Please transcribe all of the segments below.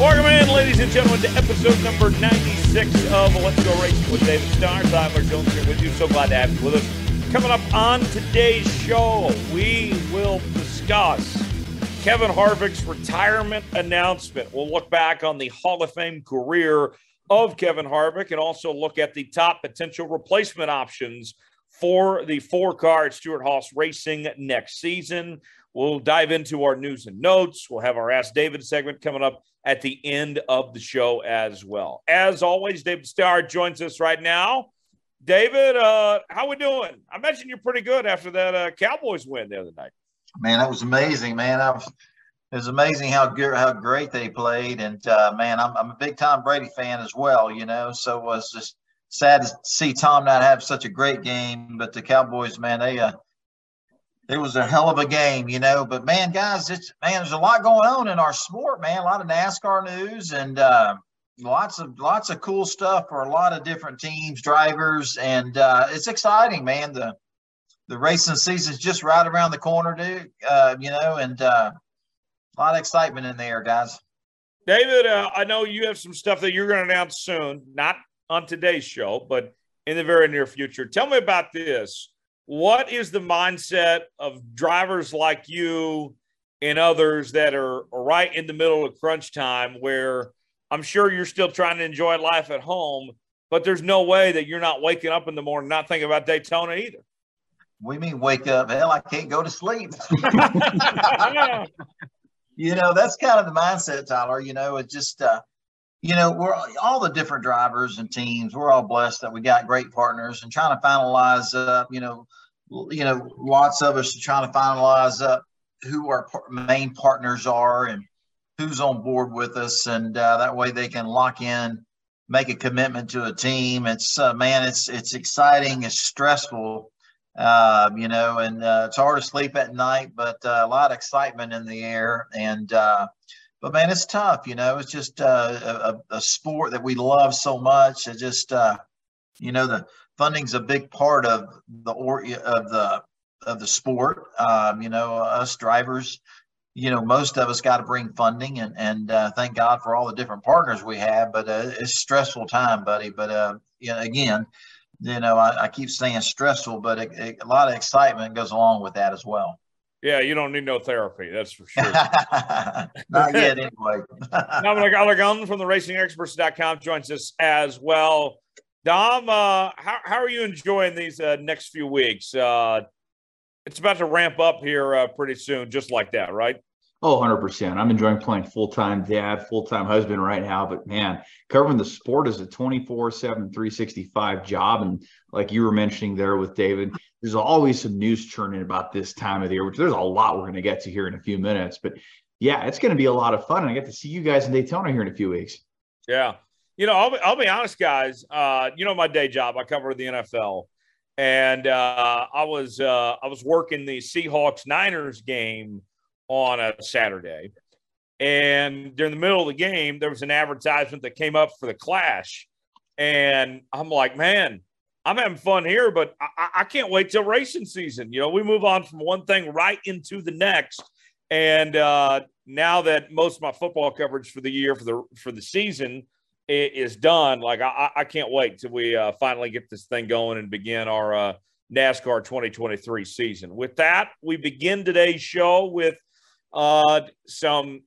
Welcome in, ladies and gentlemen, to episode number 96 of Let's Go Racing with David Starr. Tyler Jones here with you. So glad to have you with us. Coming up on today's show, we will discuss Kevin Harvick's retirement announcement. We'll look back on the Hall of Fame career of Kevin Harvick and also look at the top potential replacement options for the four car at Stewart-Haas Racing next season. We'll dive into our news and notes. We'll have our Ask David segment coming up at the end of the show as well. As always, David Starr joins us right now. David, uh, how we doing? I imagine you're pretty good after that uh, Cowboys win the other night. Man, that was amazing, man. I was, it was amazing how good, how great they played, and uh, man, I'm, I'm a big Tom Brady fan as well. You know, so it was just sad to see Tom not have such a great game, but the Cowboys, man, they uh, it was a hell of a game, you know. But man, guys, it's man, there's a lot going on in our sport, man. A lot of NASCAR news and uh, lots of lots of cool stuff for a lot of different teams, drivers, and uh, it's exciting, man. The the racing season's just right around the corner, dude. Uh, you know, and uh, a lot of excitement in there, guys. David, uh, I know you have some stuff that you're going to announce soon, not on today's show, but in the very near future. Tell me about this what is the mindset of drivers like you and others that are right in the middle of crunch time where I'm sure you're still trying to enjoy life at home, but there's no way that you're not waking up in the morning not thinking about Daytona either. We mean wake up. Hell, I can't go to sleep. you know, that's kind of the mindset, Tyler. You know, it's just, uh, you know, we're all the different drivers and teams. We're all blessed that we got great partners and trying to finalize, uh, you know, you know, lots of us are trying to finalize up who our main partners are and who's on board with us, and uh, that way they can lock in, make a commitment to a team. It's uh, man, it's it's exciting, it's stressful, uh, you know, and uh, it's hard to sleep at night, but uh, a lot of excitement in the air, and uh, but man, it's tough, you know. It's just a, a, sport that we love so much. It just you know the funding's a big part of the or of the of the sport. Um, you know, us drivers, you know, most of us got to bring funding, and and uh, thank God for all the different partners we have. But uh, it's stressful time, buddy. But uh, you know, again, you know, I, I keep saying stressful, but it, it, a lot of excitement goes along with that as well. Yeah, you don't need no therapy, that's for sure. Not yet, anyway. Dominic Allergon from the RacingExperts.com joins us as well. Dom, uh, how, how are you enjoying these uh, next few weeks? Uh, it's about to ramp up here uh, pretty soon, just like that, right? Oh, 100%. I'm enjoying playing full time dad, full time husband right now. But man, covering the sport is a 24 7, 365 job. And like you were mentioning there with David, there's always some news churning about this time of the year, which there's a lot we're going to get to here in a few minutes. But yeah, it's going to be a lot of fun. And I get to see you guys in Daytona here in a few weeks. Yeah. You know, I'll be, I'll be honest, guys. Uh, you know, my day job, I cover the NFL, and uh, I was uh, I was working the Seahawks Niners game on a Saturday, and during the middle of the game, there was an advertisement that came up for the Clash, and I'm like, man, I'm having fun here, but I, I can't wait till racing season. You know, we move on from one thing right into the next, and uh, now that most of my football coverage for the year for the for the season is done, like I, I can't wait till we uh, finally get this thing going and begin our uh, NASCAR 2023 season. With that, we begin today's show with uh, some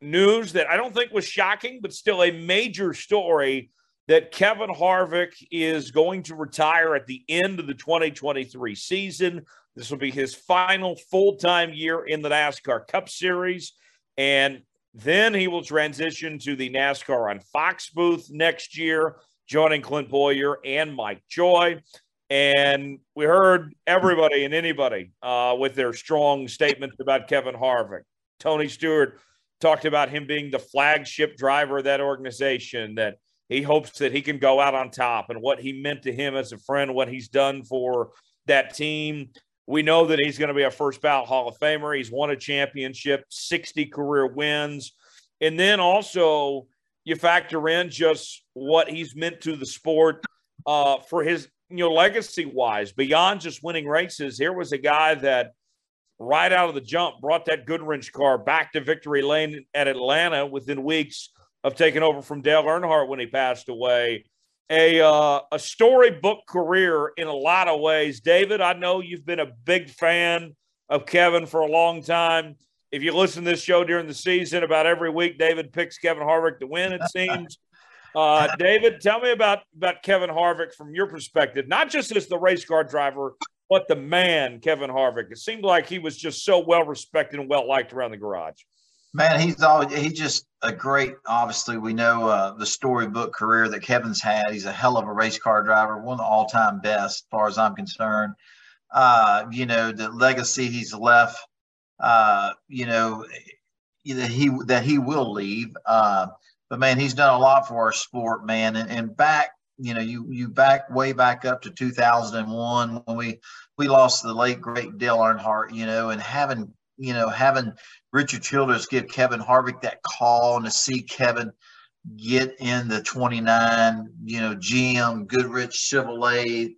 news that I don't think was shocking, but still a major story that Kevin Harvick is going to retire at the end of the 2023 season. This will be his final full time year in the NASCAR Cup Series. And then he will transition to the NASCAR on Fox booth next year, joining Clint Bowyer and Mike Joy. And we heard everybody and anybody uh, with their strong statements about Kevin Harvick. Tony Stewart talked about him being the flagship driver of that organization, that he hopes that he can go out on top and what he meant to him as a friend, what he's done for that team. We know that he's going to be a first ballot Hall of Famer. He's won a championship, 60 career wins. And then also, you factor in just what he's meant to the sport uh, for his, you know, legacy wise, beyond just winning races. Here was a guy that right out of the jump, brought that Goodwrench car back to victory lane at Atlanta within weeks of taking over from Dale Earnhardt when he passed away. A, uh, a storybook career in a lot of ways. David, I know you've been a big fan of Kevin for a long time. If you listen to this show during the season, about every week, David picks Kevin Harvick to win, it seems. Uh, David, tell me about, about Kevin Harvick from your perspective, not just as the race car driver, but the man, Kevin Harvick. It seemed like he was just so well respected and well liked around the garage. Man, he's always he's just a great. Obviously, we know uh, the storybook career that Kevin's had. He's a hell of a race car driver, one of the all-time best, as far as I'm concerned. Uh, you know the legacy he's left. Uh, you know that he that he will leave. Uh, but man, he's done a lot for our sport, man. And, and back, you know, you you back way back up to 2001 when we we lost the late great Dale Earnhardt, you know, and having you know having Richard Childress give Kevin Harvick that call and to see Kevin get in the 29, you know, GM Goodwrench Chevrolet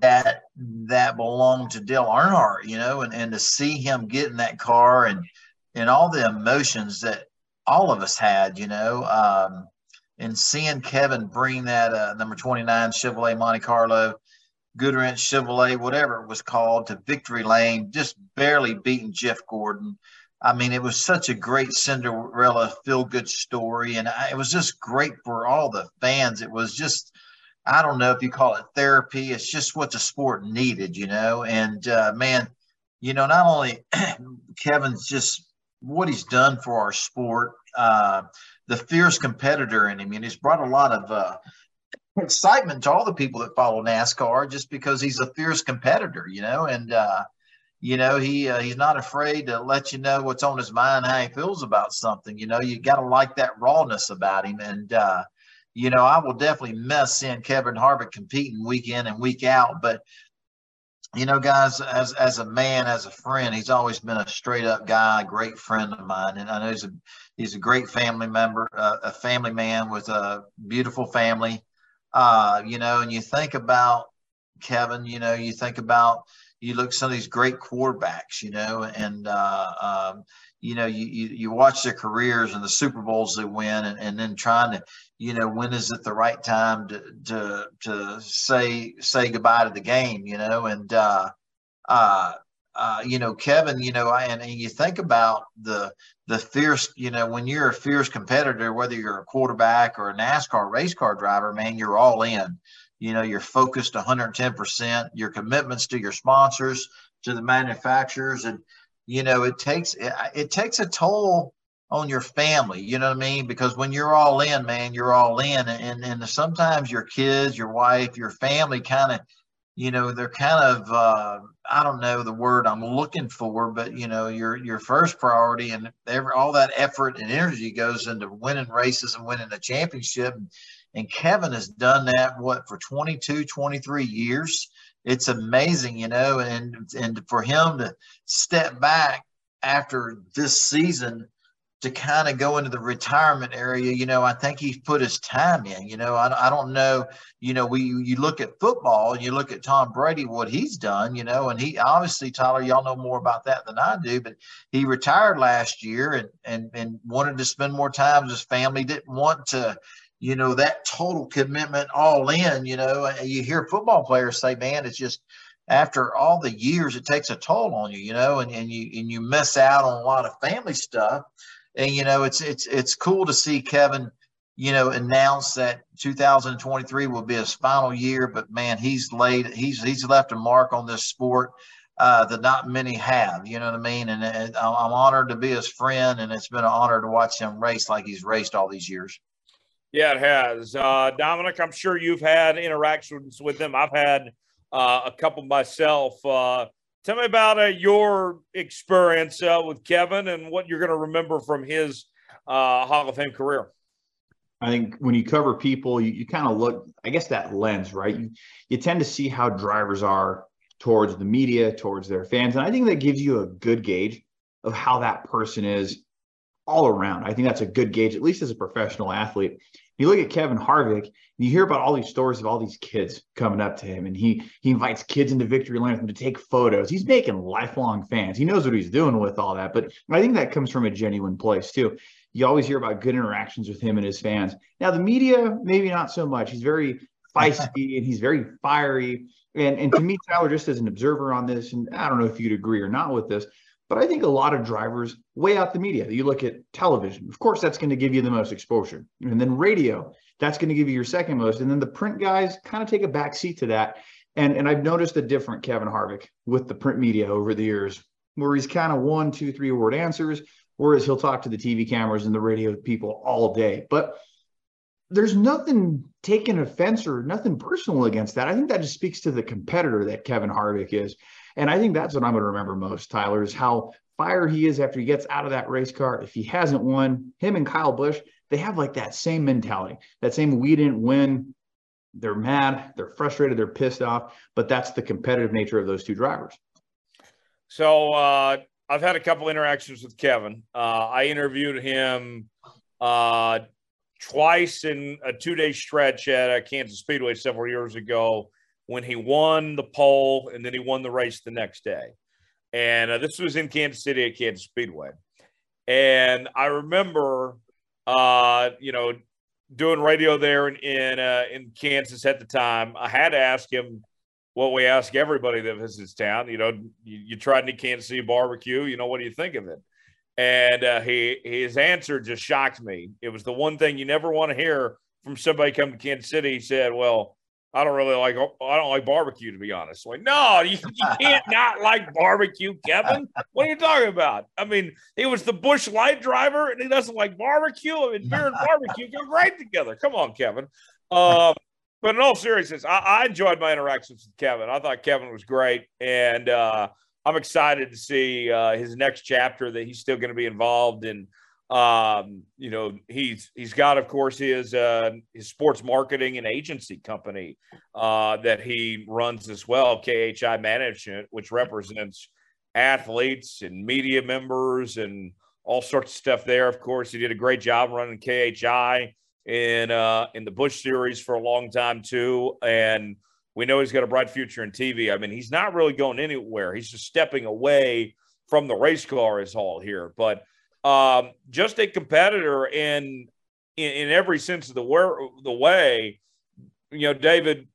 that that belonged to Dale Earnhardt, you know, and, and to see him get in that car and and all the emotions that all of us had, you know, um, and seeing Kevin bring that uh, number 29 Chevrolet Monte Carlo, Goodwrench Chevrolet, whatever it was called, to victory lane, just barely beating Jeff Gordon. I mean, it was such a great Cinderella feel good story. And I, it was just great for all the fans. It was just, I don't know if you call it therapy. It's just what the sport needed, you know. And uh, man, you know, not only Kevin's just what he's done for our sport, uh, the fierce competitor in him, and he's brought a lot of uh, excitement to all the people that follow NASCAR just because he's a fierce competitor, you know, and uh, you know he uh, he's not afraid to let you know what's on his mind, how he feels about something. You know, you got to like that rawness about him, and uh, you know, I will definitely miss seeing Kevin Harvick competing week in and week out, but you know, guys, as as a man, as a friend, he's always been a straight up guy, a great friend of mine, and I know he's a he's a great family member, uh, a family man with a beautiful family. Uh, you know, and you think about Kevin, you know, you think about you look some of these great quarterbacks, you know, and uh, um, you know, you, you, you watch their careers and the Super Bowls they win, and, and then trying to, you know, when is it the right time to to to say say goodbye to the game, you know, and uh, uh, uh, you know, Kevin, you know, and, and you think about the the fierce, you know, when you're a fierce competitor, whether you're a quarterback or a NASCAR race car driver, man, you're all in. You know, you're focused 110%. Your commitments to your sponsors, to the manufacturers, and you know it takes it, it takes a toll on your family you know what i mean because when you're all in man you're all in and and sometimes your kids your wife your family kind of you know they're kind of uh, i don't know the word i'm looking for but you know your your first priority and every, all that effort and energy goes into winning races and winning a championship. And kevin has done that what for 22 23 years? It's amazing, you know, and and for him to step back after this season to kind of go into the retirement area, you know, I think he's put his time in. You know, I, I don't know, you know, we you look at football and you look at Tom Brady, what he's done, you know, and he obviously Tyler, y'all know more about that than I do, but he retired last year and and and wanted to spend more time with his family. Didn't want to you know, that total commitment all in, you know, you hear football players say, man, it's just after all the years, it takes a toll on you, you know, and, and you, and you miss out on a lot of family stuff. And, you know, it's, it's, it's cool to see Kevin, you know, announce that 2023 will be his final year, but man, he's laid, he's, he's left a mark on this sport. Uh, that not many have, you know what I mean? And, I'm honored to be his friend, and it's been an honor to watch him race like he's raced all these years. Yeah, it has. Uh, Dominic, I'm sure you've had interactions with him. I've had uh, a couple myself. Uh, tell me about uh, your experience uh, with Kevin and what you're going to remember from his uh, Hall of Fame career. I think when you cover people, you, you kind of look, I guess that lens, right? You, you tend to see how drivers are towards the media, towards their fans. And I think that gives you a good gauge of how that person is all around. I think that's a good gauge, at least as a professional athlete. You look at Kevin Harvick, and you hear about all these stories of all these kids coming up to him, and he he invites kids into Victory Lane to take photos. He's making lifelong fans. He knows what he's doing with all that, but I think that comes from a genuine place too. You always hear about good interactions with him and his fans. Now the media, maybe not so much. He's very feisty and he's very fiery. And and to me, Tyler, just as an observer on this, and I don't know if you'd agree or not with this, but I think a lot of drivers weigh out the media. You look at television, of course, that's going to give you the most exposure. And then radio, that's going to give you your second most. And then the print guys kind of take a back seat to that. And, and I've noticed a different Kevin Harvick with the print media over the years, where he's kind of one, two, three word answers, whereas he'll talk to the TV cameras and the radio people all day. But there's nothing taking offense or nothing personal against that. I think that just speaks to the competitor that Kevin Harvick is. And I think that's what I'm going to remember most, Tyler, is how fire he is after he gets out of that race car. If he hasn't won, him and Kyle Busch, they have like that same mentality, that same we didn't win. They're mad, they're frustrated, they're pissed off, but that's the competitive nature of those two drivers. So uh, I've had a couple interactions with Kevin. Uh, I interviewed him uh, twice in a two day stretch at Kansas Speedway several years ago when he won the pole and then he won the race the next day. And uh, this was in Kansas City at Kansas Speedway. And I remember, uh, you know, doing radio there in in, uh, in Kansas at the time. I had to ask him what we ask everybody that visits town. You know, you, you tried any Kansas City barbecue. You know, what do you think of it? And uh, he his answer just shocked me. It was the one thing you never want to hear from somebody come to Kansas City. He said, "Well, I don't really like I don't like barbecue to be honest. Like, no, you, you can't not like barbecue, Kevin. What are you talking about? I mean, he was the Busch Light driver and he doesn't like barbecue. I mean, beer and barbecue go great together. Come on, Kevin. Um, but in all seriousness, I, I, enjoyed my interactions with Kevin. I thought Kevin was great, and uh, I'm excited to see uh, his next chapter that he's still going to be involved in um, you know, he's he's got, of course, his uh, his sports marketing and agency company uh, that he runs as well, KHI Management, which represents athletes and media members and all sorts of stuff there. Of course, he did a great job running KHI in uh, in the Busch Series for a long time too, and we know he's got a bright future in TV. I mean, he's not really going anywhere. He's just stepping away from the race car is all here, but um, just a competitor in, in, in every sense of the word, the way. You know, David,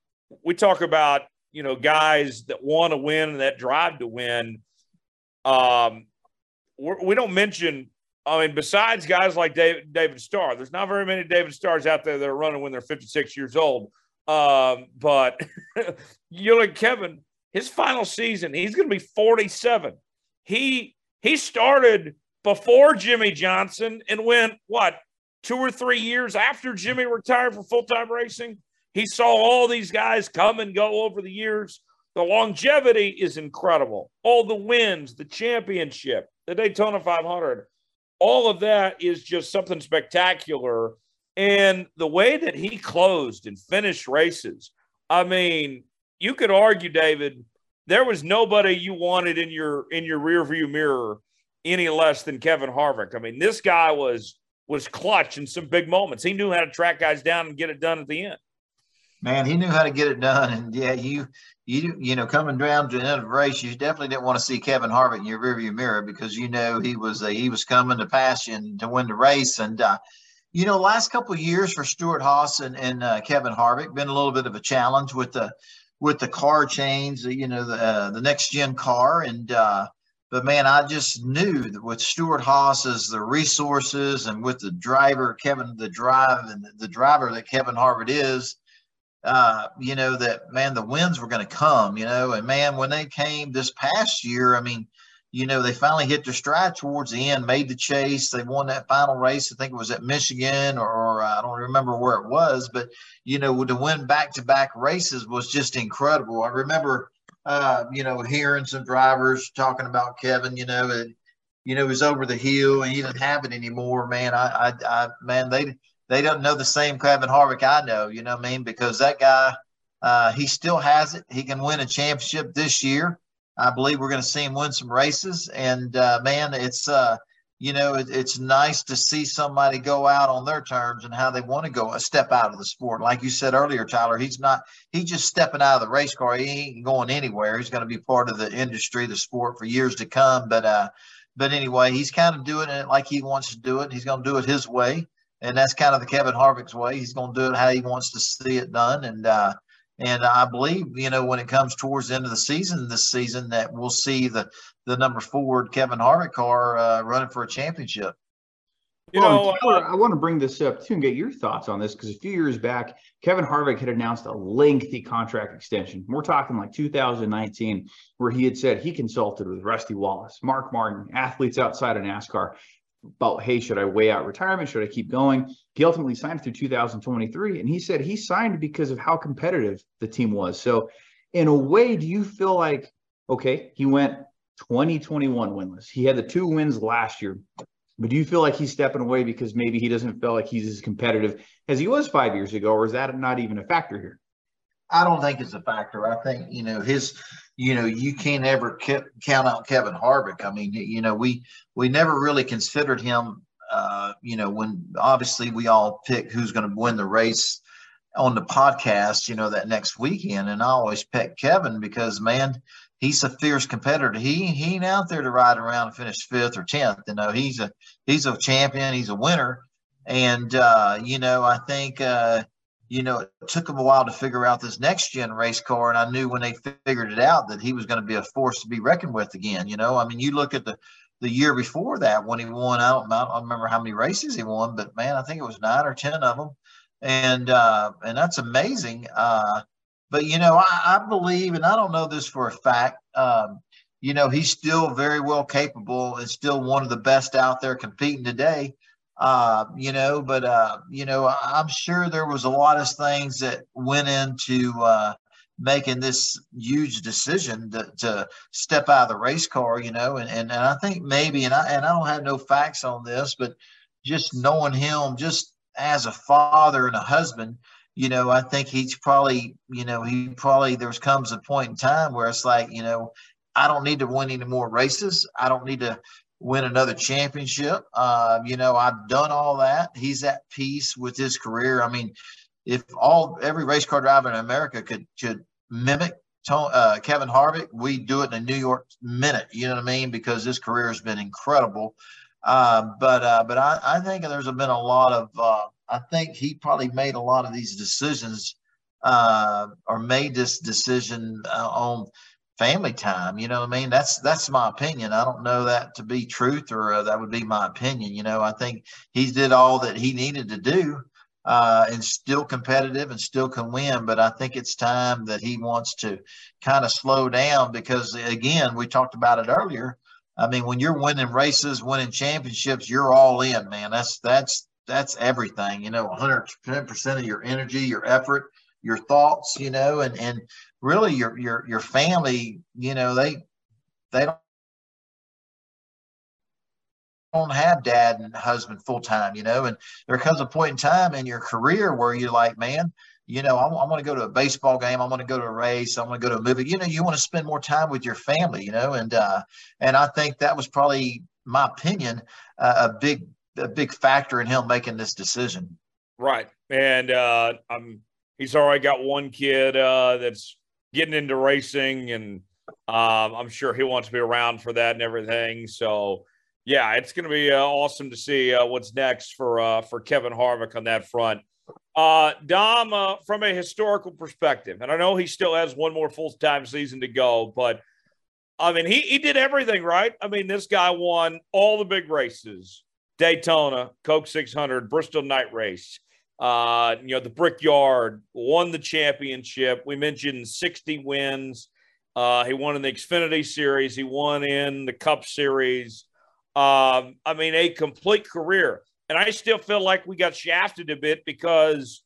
we talk about you know guys that want to win and that drive to win. Um, we don't mention. I mean, besides guys like David, David Starr, there's not very many David Starrs out there that are running when they're 56 years old. Um, but you look Kevin, his final season, he's going to be 47. He he started before Jimmie Johnson and went, what, two or three years after Jimmie retired from full time racing? He saw all these guys come and go over the years. The longevity is incredible. All the wins, the championship, the Daytona 500, all of that is just something spectacular. And the way that he closed and finished races, I mean, you could argue, David, there was nobody you wanted in your in your rearview mirror any less than Kevin Harvick. I mean, this guy was was clutch in some big moments. He knew how to track guys down and get it done at the end. Man, he knew how to get it done. And yeah, you you you know coming down to the end of the race, you definitely didn't want to see Kevin Harvick in your rearview mirror because you know he was uh, he was coming to pass you to win the race. And uh, you know, last couple years for Stewart-Haas and, and uh, Kevin Harvick been a little bit of a challenge with the with the car change. You know, the uh, the next gen car and uh, but man, I just knew that with Stewart-Haas as the resources and with the driver, Kevin, the drive and the driver that Kevin Harvick is, uh, you know, that man, the wins were going to come, you know, and man, when they came this past year, I mean, you know, they finally hit their stride towards the end, made the chase. They won that final race. I think it was at Michigan or, or I don't remember where it was, but, you know, to win back to back races was just incredible. I remember uh, you know, hearing some drivers talking about Kevin, you know, and, you know, he's over the hill and he doesn't have it anymore, man. I, I, I, man, they, they don't know the same Kevin Harvick I know, you know what I mean? Because that guy, uh, he still has it. He can win a championship this year. I believe we're going to see him win some races. And, uh, man, it's, uh, you know, it, it's nice to see somebody go out on their terms and how they want to go a step out of the sport. Like you said earlier, Tyler, he's not, he's just stepping out of the race car. He ain't going anywhere. He's going to be part of the industry, the sport for years to come. But, uh, but anyway, he's kind of doing it like he wants to do it. He's going to do it his way. And that's kind of the Kevin Harvick's way. He's going to do it how he wants to see it done. And, uh, and I believe, you know, when it comes towards the end of the season this season, that we'll see the the number four Kevin Harvick car uh, running for a championship. You well, know, Taylor, I want to bring this up too and get your thoughts on this because a few years back, Kevin Harvick had announced a lengthy contract extension. We're talking like 2019, where he had said he consulted with Rusty Wallace, Mark Martin, athletes outside of NASCAR about, hey, should I weigh out retirement? Should I keep going? He ultimately signed through 2023. And he said he signed because of how competitive the team was. So, in a way, do you feel like, okay, he went 2021 winless. He had the two wins last year. But do you feel like he's stepping away because maybe he doesn't feel like he's as competitive as he was five years ago, or is that not even a factor here? I don't think it's a factor. I think you know his you know, you can't ever ke- count out Kevin Harvick. I mean, you know, we we never really considered him. Uh, you know, when obviously we all pick who's going to win the race on the podcast. You know, that next weekend, and I always pick Kevin because man, he's a fierce competitor. He he ain't out there to ride around and finish fifth or tenth. You know, he's a he's a champion. He's a winner. And uh, you know, I think uh, you know, it took him a while to figure out this next gen race car. And I knew when they figured it out that he was going to be a force to be reckoned with again. You know, I mean, you look at the the year before that when he won. I don't, I don't remember how many races he won, but man, I think it was nine or ten of them, and uh, and that's amazing. Uh, but you know, I, I, believe, and I don't know this for a fact. Um, you know, he's still very well capable and still one of the best out there competing today. Uh, you know, but uh, you know, I'm sure there was a lot of things that went into uh, making this huge decision to, to, step out of the race car. You know, and, and and I think maybe, and I and I don't have no facts on this, but just knowing him, just as a father and a husband, you know, I think he's probably, you know, he probably there's comes a point in time where it's like, you know, I don't need to win any more races. I don't need to win another championship. Uh, you know, I've done all that. He's at peace with his career. I mean, if all every race car driver in America could could mimic uh, Kevin Harvick, we do it in a New York minute. You know what I mean? Because his career has been incredible. Uh, but uh, but I, I think there's been a lot of. Uh, I think he probably made a lot of these decisions uh, or made this decision uh, on family time. You know what I mean? That's that's my opinion. I don't know that to be truth or uh, that would be my opinion. You know, I think he did all that he needed to do uh, and still competitive and still can win. But I think it's time that he wants to kind of slow down because again, we talked about it earlier. I mean, when you're winning races, winning championships, you're all in, man. That's that's that's everything. You know, 110 percent of your energy, your effort, your thoughts. You know, and and really your your your family, you know, they they don't don't have dad and husband full time, you know, and there comes a point in time in your career where you're like, man, you know, I, want to go to a baseball game. I want to go to a race. I want to go to a movie. You know, you want to spend more time with your family, you know, and uh, and I think that was probably my opinion uh, a big a big factor in him making this decision. Right, and uh, I'm he's already got one kid uh, that's getting into racing, and um, I'm sure he wants to be around for that and everything. So, yeah, it's going to be uh, awesome to see uh, what's next for uh, for Kevin Harvick on that front. Uh, Dom, uh, from a historical perspective, and I know he still has one more full time season to go, but I mean, he, he did everything right. I mean, this guy won all the big races Daytona, Coke 600, Bristol Night Race, uh, you know, the Brickyard won the championship. We mentioned 60 wins. Uh, he won in the Xfinity Series. He won in the Cup Series. Um, I mean, a complete career. And I still feel like we got shafted a bit because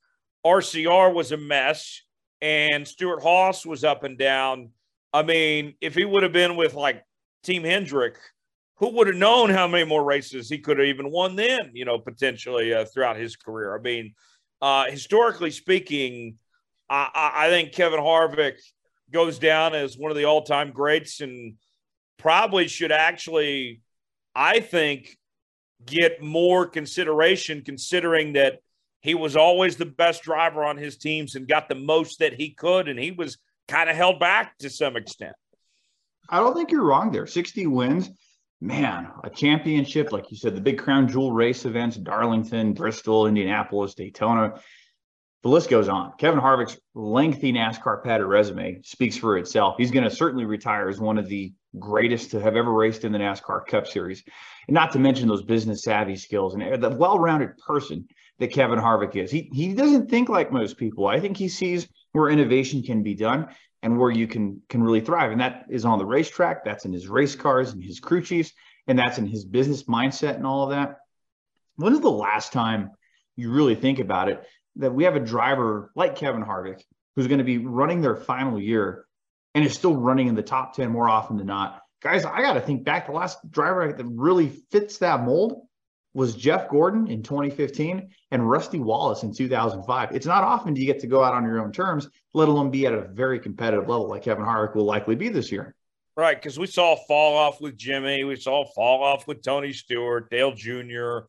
RCR was a mess and Stewart-Haas was up and down. I mean, if he would have been with like Team Hendrick, who would have known how many more races he could have even won then, you know, potentially uh, throughout his career? I mean, uh, historically speaking, I, I, think Kevin Harvick goes down as one of the all time greats and probably should actually, I think, get more consideration considering that he was always the best driver on his teams and got the most that he could, and he was kind of held back to some extent. I don't think you're wrong there. 60 wins, man, a championship, like you said, the big crown jewel race events, Darlington, Bristol, Indianapolis, Daytona. The list goes on. Kevin Harvick's lengthy NASCAR padded resume speaks for itself. He's going to certainly retire as one of the greatest to have ever raced in the NASCAR Cup Series. And not to mention those business savvy skills and the well rounded person that Kevin Harvick is. He, he doesn't think like most people. I think he sees where innovation can be done and where you can can really thrive. And that is on the racetrack, that's in his race cars and his crew chiefs, and that's in his business mindset and all of that. When is the last time you really think about it that we have a driver like Kevin Harvick who's going to be running their final year and is still running in the top 10 more often than not? Guys, I got to think back the last driver that really fits that mold was Jeff Gordon in 2015 and Rusty Wallace in 2005. It's not often do you get to go out on your own terms, let alone be at a very competitive level like Kevin Harvick will likely be this year. Right, because we saw a fall off with Jimmy, we saw a fall off with Tony Stewart, Dale Jr.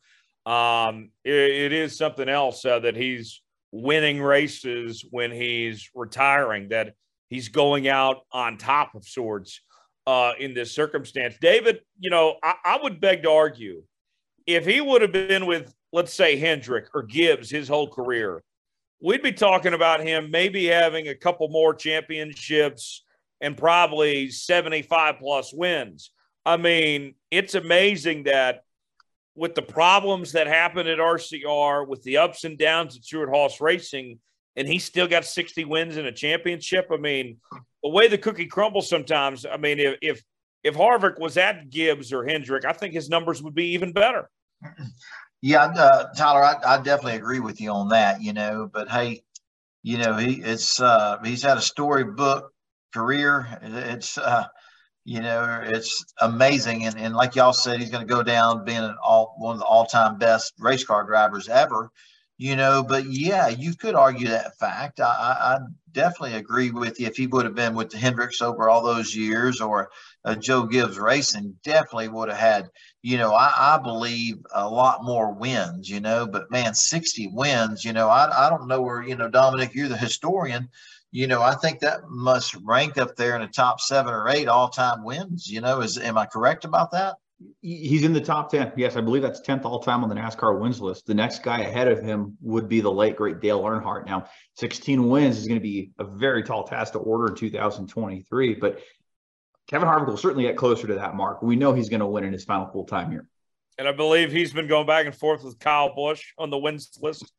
Um, it, it is something else uh, that he's winning races when he's retiring. That he's going out on top of sorts uh, in this circumstance. David, you know, I, I would beg to argue if he would have been with, let's say, Hendrick or Gibbs his whole career, we'd be talking about him maybe having a couple more championships and probably 75 plus wins. I mean, it's amazing that with the problems that happened at RCR, with the ups and downs at Stewart-Haas Racing, and he still got 60 wins in a championship. I mean, the way the cookie crumbles sometimes, I mean, if, if if Harvick was at Gibbs or Hendrick, I think his numbers would be even better. Yeah, uh, Tyler, I, I, definitely agree with you on that. You know, but hey, you know, he it's uh, he's had a storybook career. It's uh, you know, it's amazing, and, and like y'all said, he's going to go down being an all one of the all time best race car drivers ever you know, but yeah, you could argue that fact. I, I, definitely agree with you. If he would have been with the Hendricks over all those years or uh, Joe Gibbs Racing, definitely would have had, you know, I, I, believe a lot more wins, you know, but man, 60 wins, you know, I, I don't know where, you know, Dominic, you're the historian. You know, I think that must rank up there in the top seven or eight all time wins. You know, is am I correct about that? He's in the top 10. Yes, I believe that's 10th all time on the NASCAR wins list. The next guy ahead of him would be the late, great Dale Earnhardt. Now, 16 wins is going to be a very tall task to order in 2023, but Kevin Harvick will certainly get closer to that mark. We know he's going to win in his final full time year. And I believe he's been going back and forth with Kyle Busch on the wins list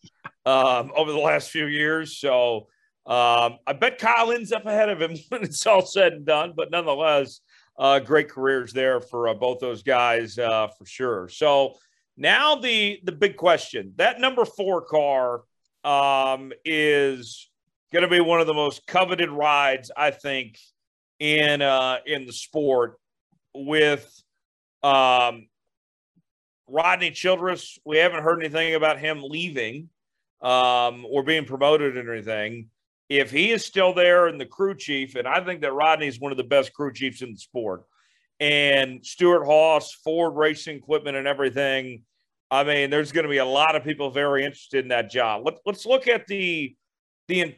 um, over the last few years. So um, I bet Kyle ends up ahead of him when it's all said and done. But nonetheless, uh, great careers there for uh, both those guys uh, for sure. So now the the big question: that number four car um, is going to be one of the most coveted rides, I think, in uh, in the sport. With um, Rodney Childers, we haven't heard anything about him leaving um, or being promoted or anything if he is still there and the crew chief, and I think that Rodney is one of the best crew chiefs in the sport, and Stewart-Haas, Ford Racing Equipment, and everything. I mean, there's going to be a lot of people very interested in that job. Let, let's look at the the in,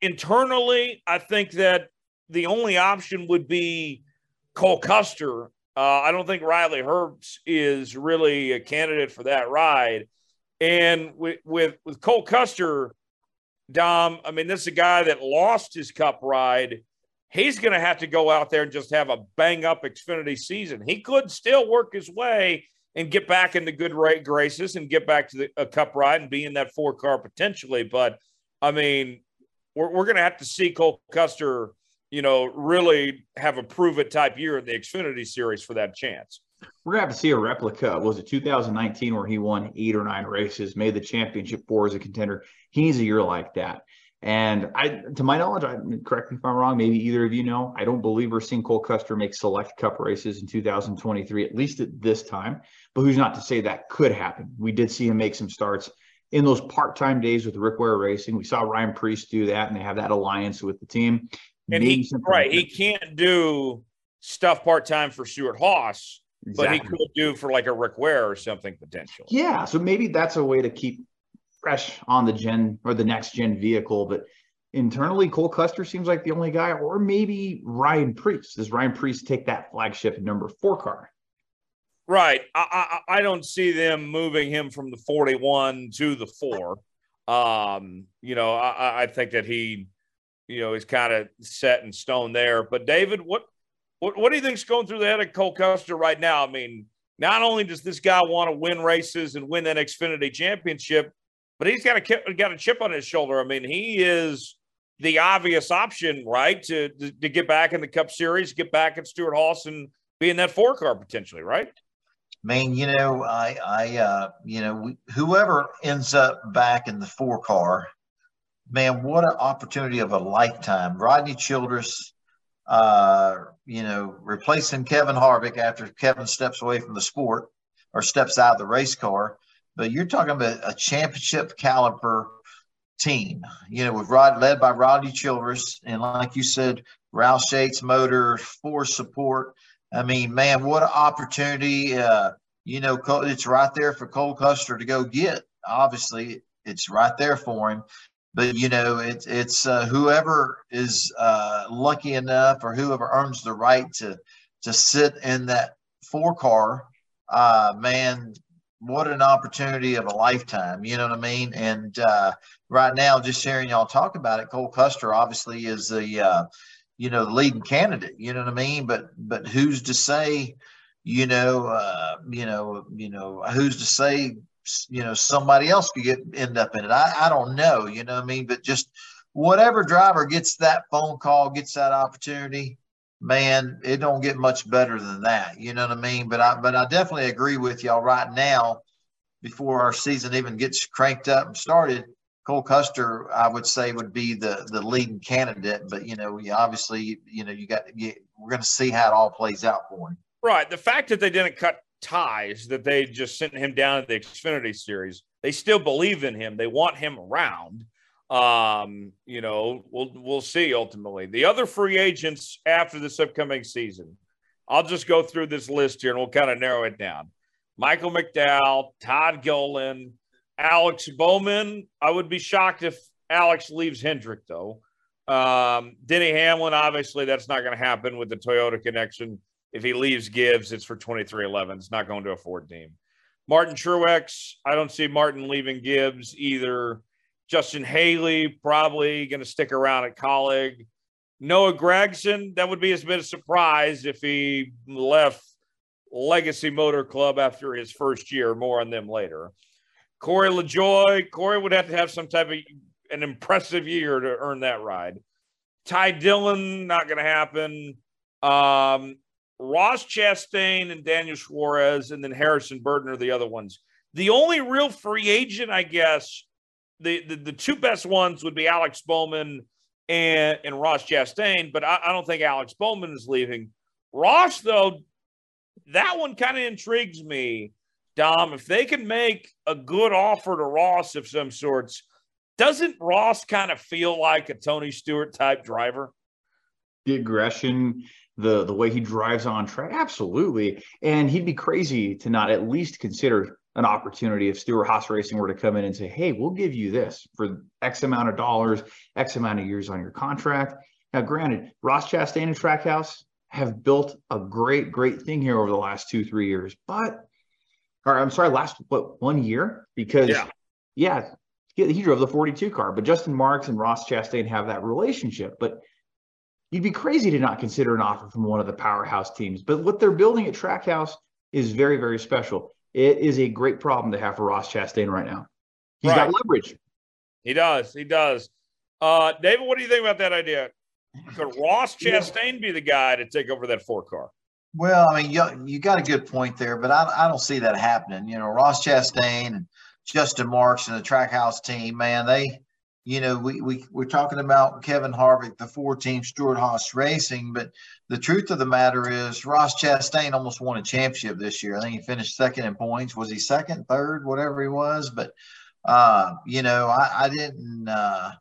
internally. I think that the only option would be Cole Custer. Uh, I don't think Riley Herbst is really a candidate for that ride. And with with, with Cole Custer, Dom, I mean, this is a guy that lost his cup ride. He's going to have to go out there and just have a bang up Xfinity season. He could still work his way and get back into good rate graces and get back to the, a cup ride and be in that four car potentially. But I mean, we're, we're going to have to see Cole Custer, you know, really have a prove it type year in the Xfinity series for that chance. We're gonna have to see a replica. Was it 2019 where he won eight or nine races, made the championship four as a contender? He needs a year like that. And I, to my knowledge, I correct me if I'm wrong. Maybe either of you know. I don't believe we're seeing Cole Custer make select Cup races in 2023, at least at this time. But who's not to say that could happen? We did see him make some starts in those part-time days with Rick Ware Racing. We saw Ryan Preece do that, and they have that alliance with the team. And he right, he can't do stuff part-time for Stewart-Haas exactly. but he could do for like a Rick Ware or something potential. Yeah, so maybe that's a way to keep fresh on the gen or the next gen vehicle. But internally, Cole Custer seems like the only guy, or maybe Ryan Preece. Does Ryan Preece take that flagship number four car? Right. I, I, I don't see them moving him from the 41 to the four. Um, you know, I, I think that he, you know, is kind of set in stone there. But David, what, what what do you think's going through the head of Cole Custer right now? I mean, not only does this guy want to win races and win that Xfinity championship, but he's got a got a chip on his shoulder. I mean, he is the obvious option, right, to to, to get back in the Cup Series, get back at Stewart-Haas, and be in that four car potentially, right? I mean, you know, I, I, uh, you know, whoever ends up back in the four car, man, what an opportunity of a lifetime. Rodney Childers, uh, you know, replacing Kevin Harvick after Kevin steps away from the sport or steps out of the race car. But you're talking about a championship caliber team, you know, with Rod led by Rodney Childers, and like you said, Roush Yates Motor, for Support. I mean, man, what an opportunity. Uh, you know, it's right there for Cole Custer to go get. Obviously, it's right there for him. But, you know, it's, it's uh, whoever is uh, lucky enough or whoever earns the right to, to sit in that four car, uh, man, what an opportunity of a lifetime. You know what I mean? And uh, right now, just hearing y'all talk about it, Cole Custer obviously is the uh, you know, the leading candidate. You know what I mean? But but who's to say, you know, uh, you know, you know, who's to say, you know, somebody else could get end up in it? I, I don't know. You know what I mean? But just whatever driver gets that phone call, gets that opportunity, man, it don't get much better than that. You know what I mean? But I but I definitely agree with y'all right now. Before our season even gets cranked up and started, Cole Custer, I would say, would be the the leading candidate. But you know, you obviously, you know, you got we're going to see how it all plays out for him. Right. The fact that they didn't cut ties, that they just sent him down to the Xfinity Series, they still believe in him. They want him around. Um, you know, we'll we'll see ultimately. The other free agents after this upcoming season, I'll just go through this list here and we'll kind of narrow it down. Michael McDowell, Todd Gilliland, Alex Bowman. I would be shocked if Alex leaves Hendrick, though. Um, Denny Hamlin, obviously, that's not going to happen with the Toyota connection. If he leaves Gibbs, it's for 2311. It's not going to a Ford team. Martin Truex, I don't see Martin leaving Gibbs either. Justin Haley, probably going to stick around at Kaulig. Noah Gragson, that would be a bit of surprise if he left Legacy Motor Club after his first year. More on them later. Corey LaJoie, Corey would have to have some type of an impressive year to earn that ride. Ty Dillon, not going to happen. Um, Ross Chastain and Daniel Suarez, and then Harrison Burton are the other ones. The only real free agent, I guess, the, the, the two best ones would be Alex Bowman and, and Ross Chastain, but I, I don't think Alex Bowman is leaving. Ross, though, that one kind of intrigues me Dom, if they can make a good offer to Ross of some sorts, doesn't Ross kind of feel like a Tony Stewart type driver? The aggression, the the way he drives on track, absolutely. And he'd be crazy to not at least consider an opportunity if Stewart-Haas Racing were to come in and say, "Hey, we'll give you this for X amount of dollars, X amount of years on your contract." Now, granted, Ross Chastain and Trackhouse have built a great, great thing here over the last two, three years, but or I'm sorry, last what one year because yeah, yeah he drove the 42 car, but Justin Marks and Ross Chastain have that relationship. But you'd be crazy to not consider an offer from one of the powerhouse teams. But what they're building at Trackhouse is very, very special. It is a great problem to have for Ross Chastain right now. He's right. got leverage. He does. He does. Uh, David, what do you think about that idea? Could Ross Chastain yeah. be the guy to take over that four car? Well, I mean, you, you got a good point there, but I, I don't see that happening. You know, Ross Chastain and Justin Marks and the Trackhouse team, man, they, you know, we, we, we're talking about Kevin Harvick, the four team Stewart-Haas Racing, but the truth of the matter is Ross Chastain almost won a championship this year. I think he finished second in points. Was he second, third, whatever he was? But, uh, you know, I, I didn't, uh,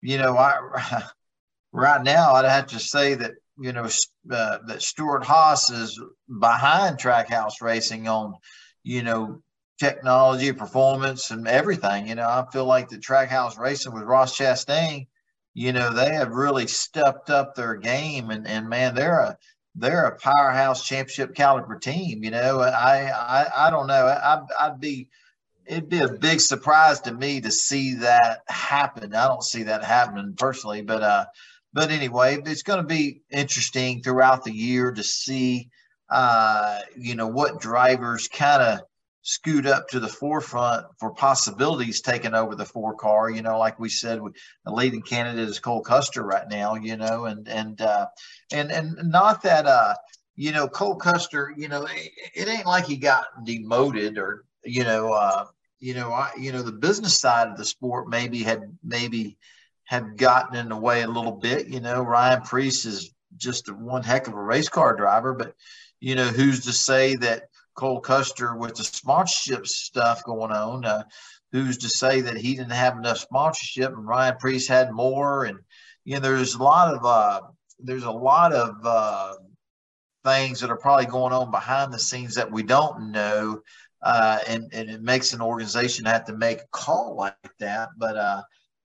you know, I, right now I'd have to say that you know uh, that Stewart-Haas is behind Trackhouse Racing on you know technology, performance, and everything. You know, I feel like the Trackhouse Racing with Ross Chastain, you know, they have really stepped up their game, and and man, they're a they're a powerhouse championship caliber team. You know, I I, I don't know. I, I'd be it'd be a big surprise to me to see that happen. I don't see that happening personally, but uh, but anyway, it's going to be interesting throughout the year to see, uh, you know, what drivers kind of scoot up to the forefront for possibilities taking over the four car. You know, like we said, the leading candidate is Cole Custer right now. You know, and and uh, and and not that uh, you know, Cole Custer. You know, it, it ain't like he got demoted or you know, uh, you know, I you know the business side of the sport maybe had maybe had gotten in the way a little bit. You know, Ryan Preece is just one heck of a race car driver, but you know, who's to say that Cole Custer with the sponsorship stuff going on. Uh, who's to say that he didn't have enough sponsorship and Ryan Preece had more? And you know, there's a lot of uh, there's a lot of uh, things that are probably going on behind the scenes that we don't know. Uh, and, and it makes an organization have to make a call like that. But uh,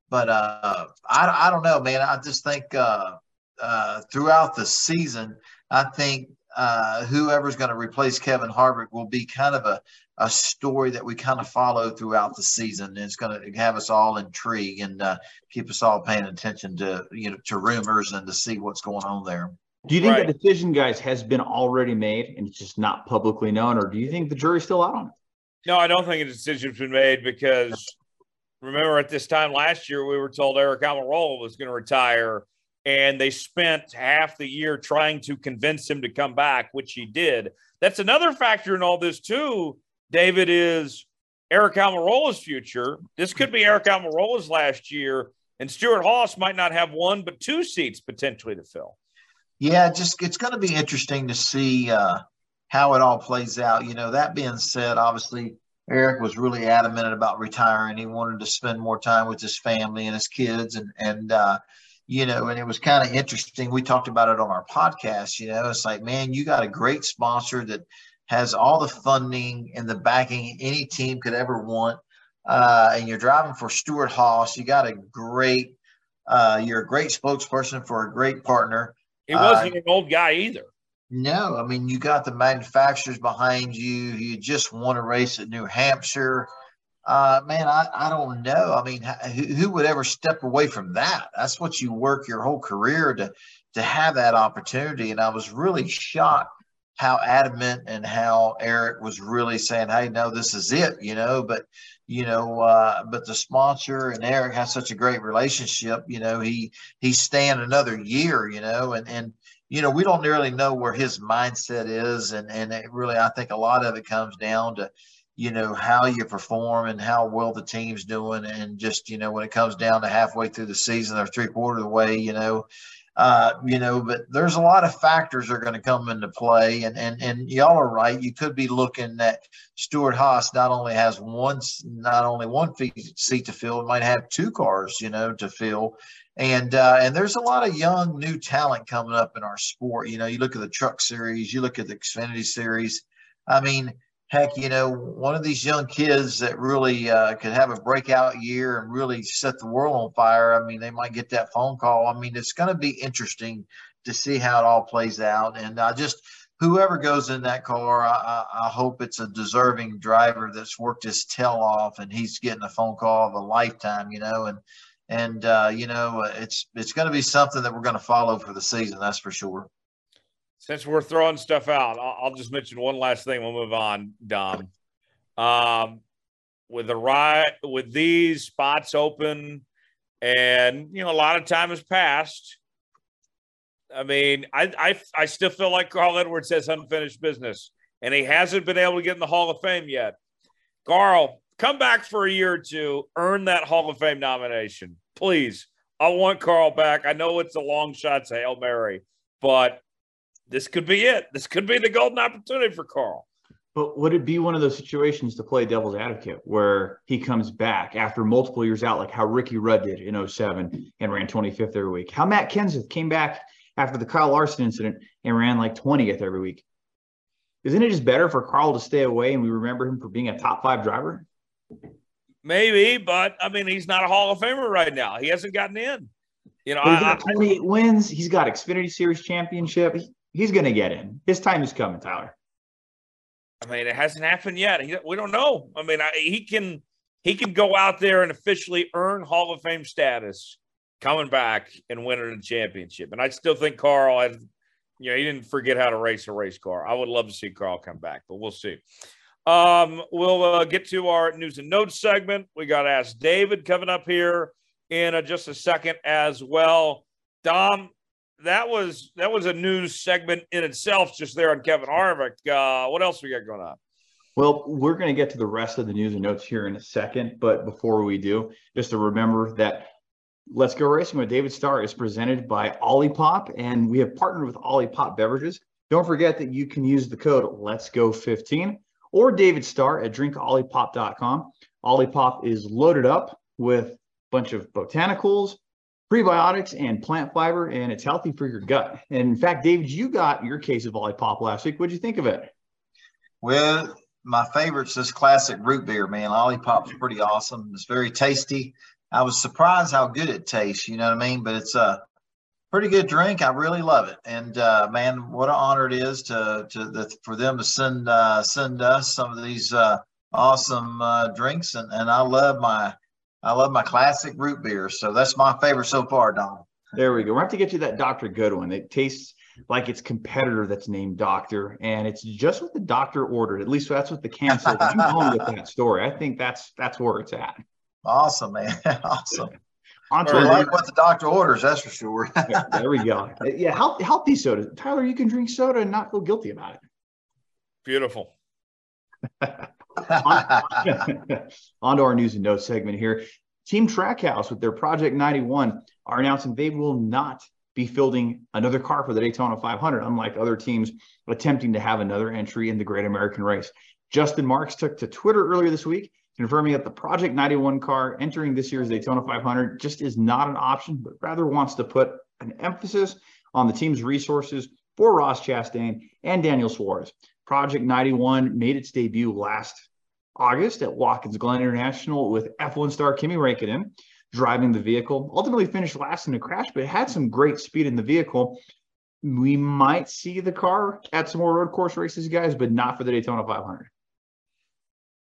but uh, I, I don't know, man. I just think uh, uh, throughout the season, I think uh, whoever's going to replace Kevin Harvick will be kind of a, a story that we kind of follow throughout the season. And it's going to have us all intrigued and uh, keep us all paying attention to you know to rumors and to see what's going on there. Do you think right. that decision, guys, has been already made and it's just not publicly known, or do you think the jury's still out on it? No, I don't think a decision's been made because remember at this time last year we were told Aric Almirola was going to retire and they spent half the year trying to convince him to come back, which he did. That's another factor in all this too. David is Aric Almirola's future. This could be Aric Almirola's last year, and Stewart-Haas might not have one but two seats potentially to fill. Yeah, just it's going to be interesting to see uh, how it all plays out. You know, that being said, obviously Aric was really adamant about retiring. He wanted to spend more time with his family and his kids, and and uh, you know, and it was kind of interesting. We talked about it on our podcast. You know, it's like, man, you got a great sponsor that has all the funding and the backing any team could ever want. Uh, and you're driving for Stewart-Haas. You got a great, uh, you're a great spokesperson for a great partner. He wasn't uh, an old guy either. No, I mean, you got the manufacturers behind you. You just won a race at New Hampshire. Uh, man, I, I don't know. I mean, who, who would ever step away from that? That's what you work your whole career to to have that opportunity. And I was really shocked how adamant and how Aric was really saying, "Hey, no, this is it," you know. But you know, uh, but the sponsor and Aric has such a great relationship. You know, he he's staying another year. You know, and and you know, we don't really know where his mindset is, and and it really, I think a lot of it comes down to you know how you perform and how well the team's doing and just you know when it comes down to halfway through the season or three quarter of the way you know uh, you know but there's a lot of factors that are going to come into play and and and y'all are right. You could be looking at Stewart-Haas not only has one not only one seat to fill it might have two cars you know to fill. And uh, and there's a lot of young new talent coming up in our sport. You know you look at the truck series you look at the xfinity series. I mean heck, you know, one of these young kids that really uh, could have a breakout year and really set the world on fire. I mean, they might get that phone call. I mean, it's going to be interesting to see how it all plays out. And I just, whoever goes in that car, I, I, hope it's a deserving driver that's worked his tail off and he's getting a phone call of a lifetime, you know, and, and, uh, you know, it's, it's going to be something that we're going to follow for the season. That's for sure since we're throwing stuff out, I'll, just mention one last thing. We'll move on, Dom. Um, with the right, with these spots open, and you know, a lot of time has passed. I mean, I I, I still feel like Carl Edwards has unfinished business, and he hasn't been able to get in the Hall of Fame yet. Carl, come back for a year or two, earn that Hall of Fame nomination, please. I want Carl back. I know it's a long shot to Hail Mary, but this could be it. This could be the golden opportunity for Carl. But would it be one of those situations to play devil's advocate where he comes back after multiple years out, like how Ricky Rudd did in 07 and ran 25th every week? How Matt Kenseth came back after the Kyle Larson incident and ran like 20th every week. Isn't it just better for Carl to stay away and we remember him for being a top five driver? Maybe, but I mean, he's not a Hall of Famer right now. He hasn't gotten in. You know, he's got 28 I, wins. He's got Xfinity Series championship. He, he's going to get in. His time is coming, Tyler. I mean, it hasn't happened yet. He, we don't know. I mean, I, he can he can go out there and officially earn Hall of Fame status coming back and winning a championship. And I still think Carl had, you know, he didn't forget how to race a race car. I would love to see Carl come back, but we'll see. Um, we'll uh, get to our news and notes segment. We got to ask David coming up here in uh, just a second as well. Dom, that was that was a news segment in itself, just there on Kevin Harvick. Uh, what else we got going on? Well, we're going to get to the rest of the news and notes here in a second, but before we do, just to remember that Let's Go Racing with David Starr is presented by Olipop, and we have partnered with Olipop Beverages. Don't forget that you can use the code Let's Go 15 or David Starr at drinkolipop.com. Olipop is loaded up with a bunch of botanicals, prebiotics, and plant fiber, and it's healthy for your gut. And in fact, David, you got your case of Olipop last week. What'd you think of it? Well, my favorite's this classic root beer, man. Olipop's pretty awesome. It's very tasty. I was surprised how good it tastes. You know what I mean? But it's a pretty good drink. I really love it. And uh, man, what an honor it is to to the, for them to send uh, send us some of these uh, awesome uh, drinks. And, and I love my I love my classic root beer. So that's my favorite so far, Don. There we go. We're have to get you that Dr. Goodwin. It tastes like its competitor that's named Doctor, and it's just what the doctor ordered. At least that's what the can said. You go with that story. I think that's that's where it's at. Awesome, man. awesome. On to like what the doctor orders, that's for sure. yeah, there we go. Yeah, healthy, healthy soda. Tyler, you can drink soda and not feel guilty about it. Beautiful. on, to our news and notes segment here. Team Trackhouse with their Project 91 are announcing they will not be fielding another car for the Daytona 500, unlike other teams attempting to have another entry in the Great American Race. Justin Marks took to Twitter earlier this week confirming that the Project 91 car entering this year's Daytona 500 just is not an option, but rather wants to put an emphasis on the team's resources for Ross Chastain and Daniel Suarez. Project 91 made its debut last August at Watkins Glen International with F1 star Kimi Räikkönen driving the vehicle. Ultimately finished last in a crash, but had some great speed in the vehicle. We might see the car at some more road course races, guys, but not for the Daytona 500.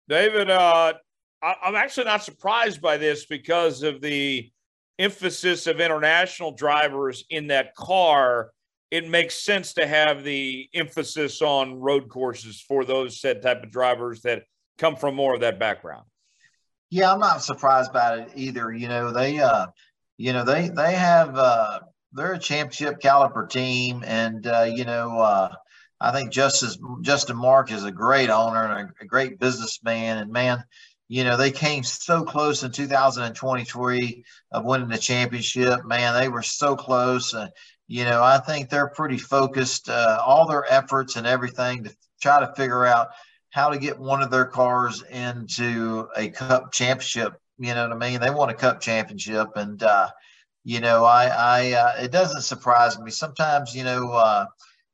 David, uh, I, I'm actually not surprised by this because of the emphasis of international drivers in that car. It makes sense to have the emphasis on road courses for those said type of drivers that come from more of that background. Yeah, I'm not surprised by it either. You know, they, uh, you know, they they have uh, they're a championship caliber team, and uh, you know, uh, I think Justice Justin Mark is a great owner and a, a great businessman. And man, you know, they came so close in 2023 of winning the championship. Man, they were so close. Uh, you know, I think they're pretty focused, uh, all their efforts and everything to try to figure out how to get one of their cars into a cup championship. You know what I mean? They want a cup championship. And, uh, you know, I, I, uh, it doesn't surprise me. Sometimes, you know, uh,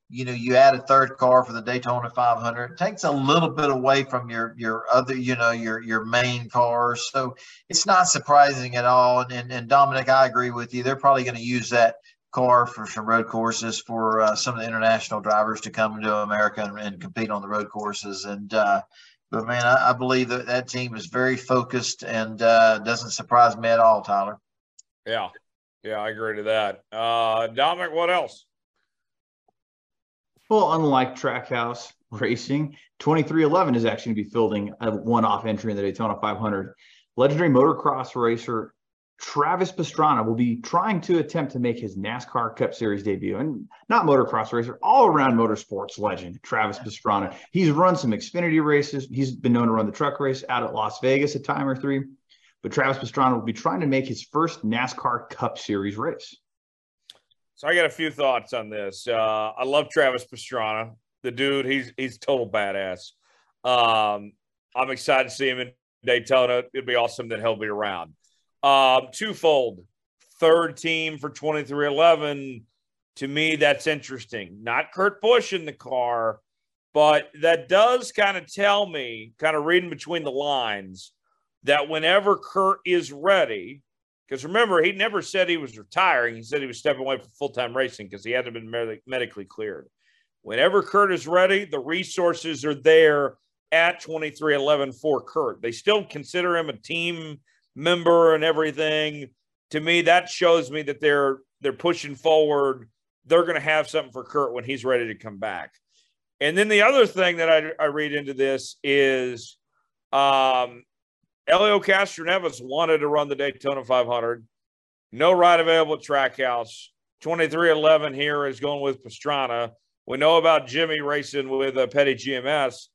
you know you add a third car for the Daytona 500 it takes a little bit away from your your other you know your your main cars so it's not surprising at all and and, and Dominic I agree with you they're probably going to use that car for some road courses for uh, some of the international drivers to come to America and, and compete on the road courses. And uh, but man I, I, believe that that team is very focused and uh, doesn't surprise me at all Tyler. Yeah. Yeah I agree to that. Uh, Dominic what else? Well, unlike Trackhouse Racing, 23XI is actually going to be fielding a one-off entry in the Daytona 500. Legendary motocross racer Travis Pastrana will be trying to attempt to make his NASCAR Cup Series debut, and not motocross racer, all-around motorsports legend Travis Pastrana. He's run some Xfinity races. He's been known to run the truck race out at Las Vegas a time or three. But Travis Pastrana will be trying to make his first NASCAR Cup Series race. So I got a few thoughts on this. Uh, I love Travis Pastrana, the dude. He's he's total badass. Um, I'm excited to see him in Daytona. It'd be awesome that he'll be around. Um, twofold, third team for 23XI. to me, that's interesting. Not Kurt Busch in the car, but that does kind of tell me, kind of reading between the lines, that whenever Kurt is ready, because remember, he never said he was retiring. He said he was stepping away from full time racing because he hadn't been med- medically cleared. Whenever Kurt is ready, the resources are there at 23XI for Kurt. They still consider him a team member and everything. To me, that shows me that they're they're pushing forward. They're going to have something for Kurt when he's ready to come back. And then the other thing that I, I read into this is um, Helio Castroneves wanted to run the Daytona 500. No ride available at Trackhouse. 23XI here is going with Pastrana. We know about Jimmie racing with a Petty GMS.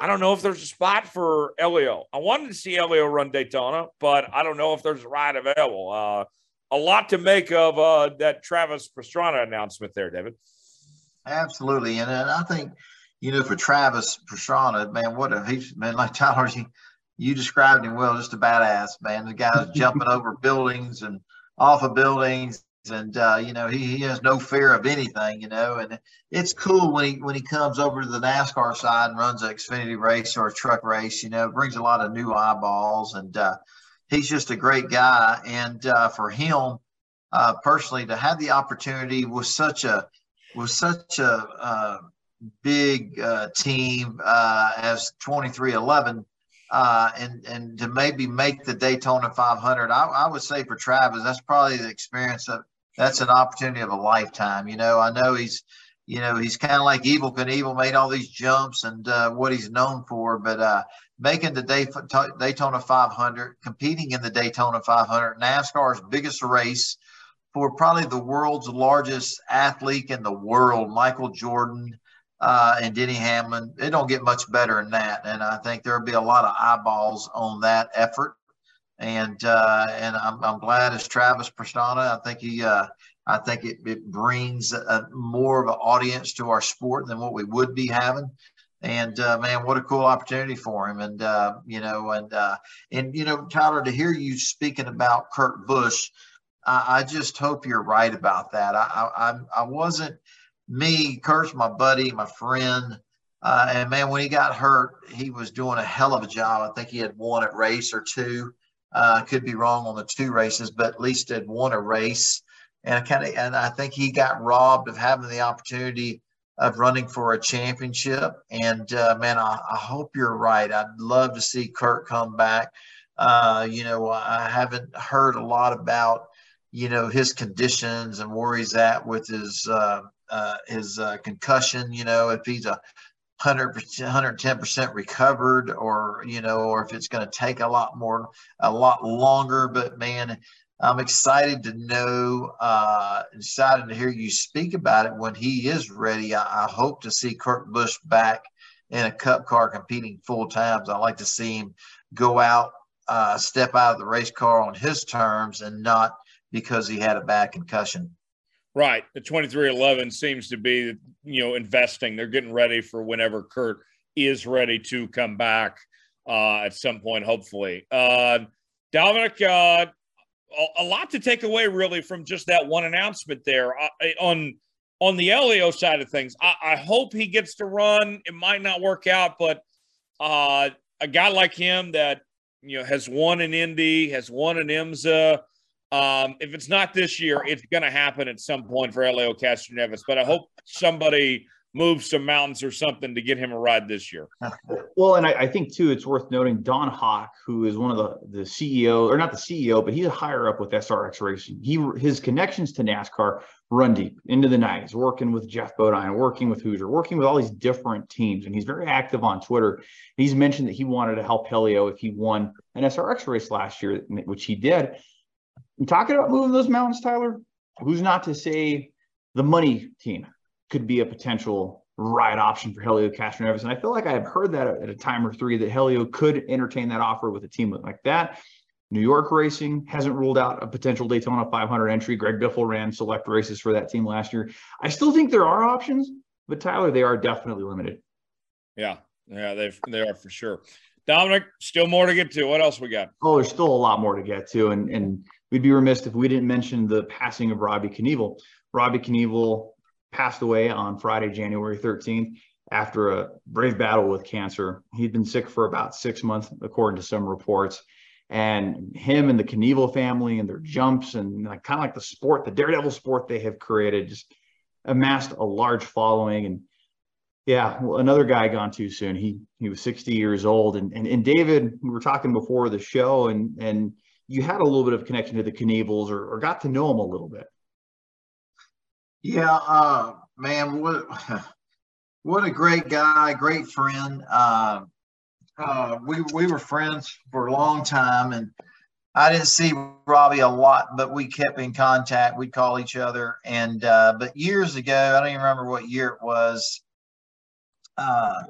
I don't know if there's a spot for Helio. I wanted to see Helio run Daytona, but I don't know if there's a ride available. Uh, a lot to make of uh, that Travis Pastrana announcement there, David. Absolutely, and, and I think you know for Travis Pastrana, man, what a he's man like Tyler. You, you described him well, just a badass man. The guy's jumping over buildings and off of buildings and uh, you know he, he has no fear of anything you know and it's cool when he when he comes over to the nascar side and runs an xfinity race or a truck race you know brings a lot of new eyeballs and uh, he's just a great guy and uh, for him uh, personally to have the opportunity with such a with such a uh, big uh, team as 23XI uh, and and to maybe make the Daytona 500. I, I, would say for Travis, that's probably the experience of that's an opportunity of a lifetime. You know, I know he's, you know, he's kind of like Evel Knievel, made all these jumps and uh, what he's known for, but uh, making the Daytona 500, competing in the Daytona 500, NASCAR's biggest race for probably the world's largest athlete in the world, Michael Jordan uh, and Denny Hamlin. It don't get much better than that, and I think there'll be a lot of eyeballs on that effort and uh, and I'm, I'm glad as Travis Pastrana. I think he uh, I think it, it brings a, more of an audience to our sport than what we would be having. And uh, man, what a cool opportunity for him. And uh, you know, and uh, and you know, Tyler, to hear you speaking about Kurt Busch, I, I just hope you're right about that. I I, I wasn't me. Kurt's my buddy, my friend. Uh, and man, when he got hurt, he was doing a hell of a job. I think he had won a race or two. Uh, could be wrong on the two races, but at least had won a race. And I kind of, and I think he got robbed of having the opportunity of running for a championship. And uh, man, I, I, hope you're right. I'd love to see Kurt come back. Uh, you know, I haven't heard a lot about, you know, his conditions and where he's at with his uh, uh his uh, concussion. You know, if he's a 100 110% recovered or you know or if it's going to take a lot more a lot longer. But man i'm excited to know uh excited to hear you speak about it when he is ready. I, I hope to see kurt busch back in a cup car competing full times. I like to see him go out uh, step out of the race car on his terms and not because he had a bad concussion Right. The 23XI seems to be, you know, investing. They're getting ready for whenever Kurt is ready to come back uh, at some point, hopefully. Uh, Dominic, uh, a, lot to take away really from just that one announcement there uh, on on the Helio side of things. I, I, hope he gets to run. It might not work out, but uh, a guy like him that you know has won an Indy, has won an IMSA, um, if it's not this year, it's going to happen at some point for Helio Castroneves. But I hope somebody moves some mountains or something to get him a ride this year. Well, and I, I, think too, it's worth noting Don Hawk, who is one of the the CEO, or not the CEO, but he's a higher up with SRX Racing. He his connections to NASCAR run deep into the 90s, working with Geoff Bodine, working with Hoosier, working with all these different teams, and he's very active on Twitter. He's mentioned that he wanted to help Helio if he won an SRX race last year, which he did talking about moving those mountains, Tyler, who's not to say the money team could be a potential ride option for Helio Castroneves. And I feel like I have heard that at a time or three that Helio could entertain that offer with a team like that. New York Racing hasn't ruled out a potential Daytona 500 entry. Greg Biffle ran select races for that team last year. I still think there are options, but Tyler, they are definitely limited. Yeah, yeah, they they are for sure. Dominic, still more to get to. What else we got? Oh, there's still a lot more to get to, and and we'd be remiss if we didn't mention the passing of Robbie Knievel. Robbie Knievel passed away on Friday, January 13th after a brave battle with cancer. He'd been sick for about six months, according to some reports. And him and the Knievel family and their jumps and like, kind of like the sport, the daredevil sport they have created, just amassed a large following. And yeah, well, another guy gone too soon. He he was 60 years old. And and, and David, we were talking before the show, and and you had a little bit of connection to the Knievels or, or got to know them a little bit. Yeah, uh, man, what what a great guy, great friend. Uh, uh, we we were friends for a long time, and I didn't see Robbie a lot, but we kept in contact. We'd call each other, and uh, but years ago, I don't even remember what year it was. Uh,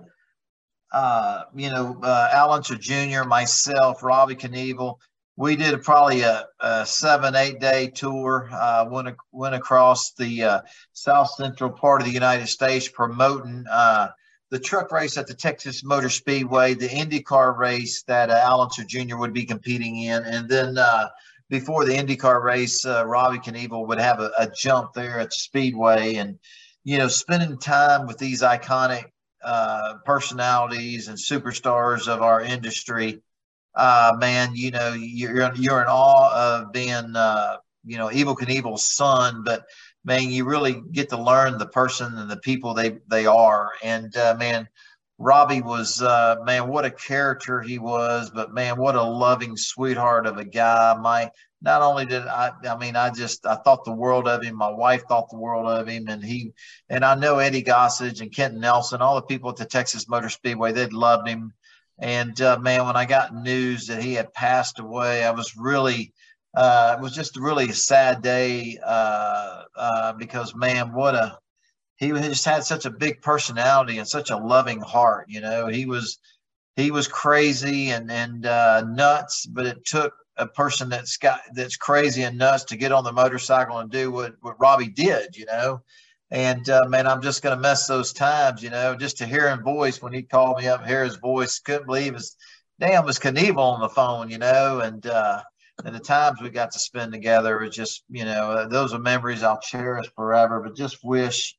uh, you know, uh, Al Unser Jr., myself, Robbie Knievel, we did probably a, a, seven, eight day tour. Uh, went went across the uh, south central part of the United States promoting uh, the truck race at the Texas Motor Speedway, the IndyCar race that uh, Al Unser Jr. would be competing in, and then uh, before the IndyCar race, uh, Robbie Knievel would have a, a, jump there at the Speedway, and you know, spending time with these iconic uh, personalities and superstars of our industry. Uh, man, you know, you're you're in awe of being, uh, you know, Evel Knievel's son, but man, you really get to learn the person and the people they they are. And uh, man, Robbie was uh, man, what a character he was, but man, what a loving sweetheart of a guy. My not only did I, I mean, I just I thought the world of him. My wife thought the world of him, and he and I know Eddie Gossage and Kenton Nelson, all the people at the Texas Motor Speedway, they loved him. And uh, man, when I got news that he had passed away, I was really uh, it was just really a sad day uh, uh, because man, what a he just had such a big personality and such a loving heart. You know, he was he was crazy and and uh, nuts, but it took a person that's got that's crazy and nuts to get on the motorcycle and do what what Robbie did. You know. And uh, man, I'm just going to miss those times, you know, just to hear his voice when he called me up, hear his voice, couldn't believe his damn was Knievel on the phone, you know, and uh, and the times we got to spend together was just, you know, uh, those are memories I'll cherish forever. But just wish,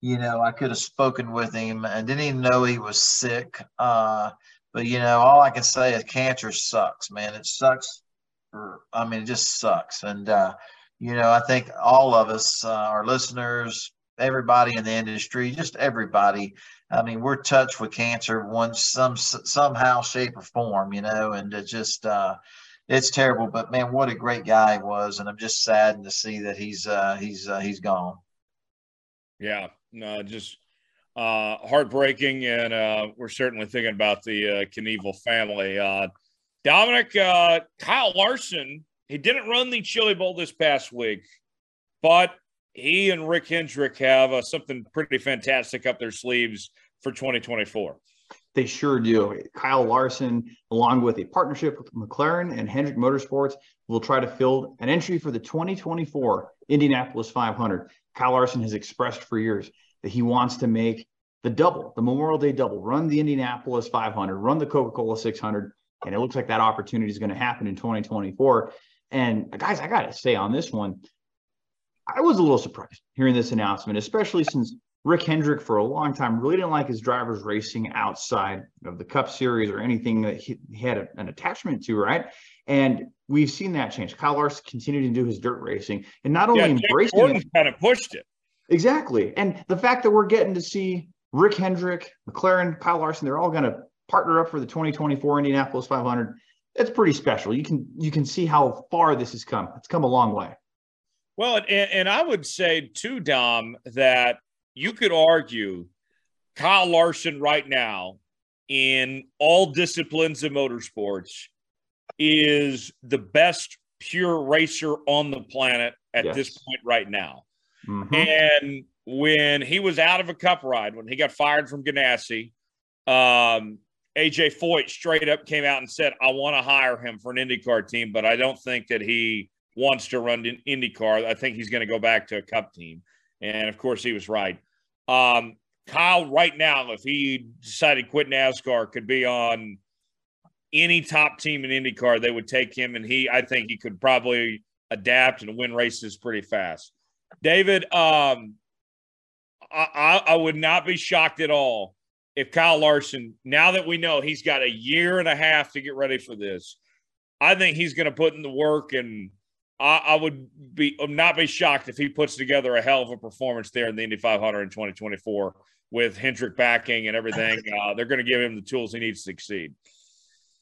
you know, I could have spoken with him and didn't even know he was sick. Uh, but you know, all I can say is cancer sucks, man. It sucks. For, I mean, it just sucks. And uh, you know, I think all of us, uh, our listeners, everybody in the industry, just everybody. I mean, we're touched with cancer one some somehow, shape, or form, you know, and it just uh, it's terrible. But man, what a great guy he was, and I'm just saddened to see that he's uh, he's uh, he's gone. Yeah, no, just uh, heartbreaking, and uh, we're certainly thinking about the uh, Knievel family. Uh, Dominic uh, Kyle Larson, he didn't run the Chili Bowl this past week, but he and Rick Hendrick have uh, something pretty fantastic up their sleeves for 2024. They sure do. Kyle Larson, along with a partnership with McLaren and Hendrick Motorsports, will try to fill an entry for the 2024 Indianapolis 500. Kyle Larson has expressed for years that he wants to make the double, the Memorial Day double, run the Indianapolis 500, run the Coca Cola 600. And it looks like that opportunity is going to happen in 2024. And guys, I got to say on this one, I was a little surprised hearing this announcement, especially since Rick Hendrick, for a long time, really didn't like his drivers racing outside of the Cup Series or anything that he, he had a, an attachment to, right? And we've seen that change. Kyle Larson continued to do his dirt racing and not only yeah, embracing it, kind of pushed it. Exactly. And the fact that we're getting to see Rick Hendrick, McLaren, Kyle Larson, they're all going to partner up for the 2024 Indianapolis 500. That's pretty special. You can you can see how far this has come. It's come a long way. Well, and, and I would say too, Dom, that you could argue Kyle Larson right now in all disciplines of motorsports is the best pure racer on the planet at yes. this point right now. Mm-hmm. And when he was out of a cup ride, when he got fired from Ganassi, um, AJ Foyt straight up came out and said, I want to hire him for an IndyCar team, but I don't think that he wants to run in IndyCar. I think he's going to go back to a cup team. And of course, he was right. Um, Kyle, right now, if he decided to quit NASCAR, could be on any top team in IndyCar. They would take him, and he, I think, he could probably adapt and win races pretty fast. David, um, I, I would not be shocked at all if Kyle Larson, now that we know he's got a year and a half to get ready for this, I think he's going to put in the work, and I, I would be not be shocked if he puts together a hell of a performance there in the Indy 500 in 2024 with Hendrick backing and everything. Uh, they're going to give him the tools he needs to succeed.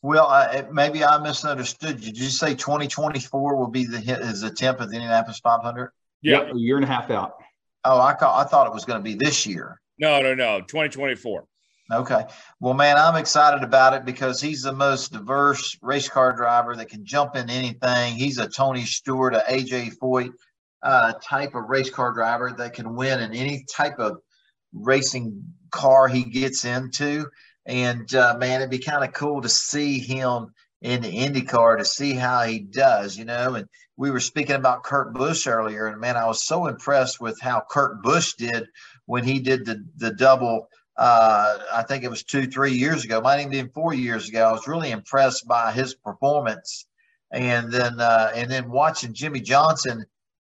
Well, uh, maybe I misunderstood. Did you say 2024 will be the his attempt at the Indianapolis 500? Yeah, yep, a year and a half out. Oh, I, I thought it was going to be this year. No, no, no, 2024. Okay. Well, man, I'm excited about it because he's the most diverse race car driver that can jump in anything. He's a Tony Stewart, a AJ Foyt uh, type of race car driver that can win in any type of racing car he gets into. And uh, man, it'd be kind of cool to see him in the IndyCar to see how he does, you know. And we were speaking about Kurt Busch earlier, and man, I was so impressed with how Kurt Busch did when he did the the double uh, I think it was two, three years ago, might even been four years ago. I was really impressed by his performance, and then uh, and then watching Jimmie Johnson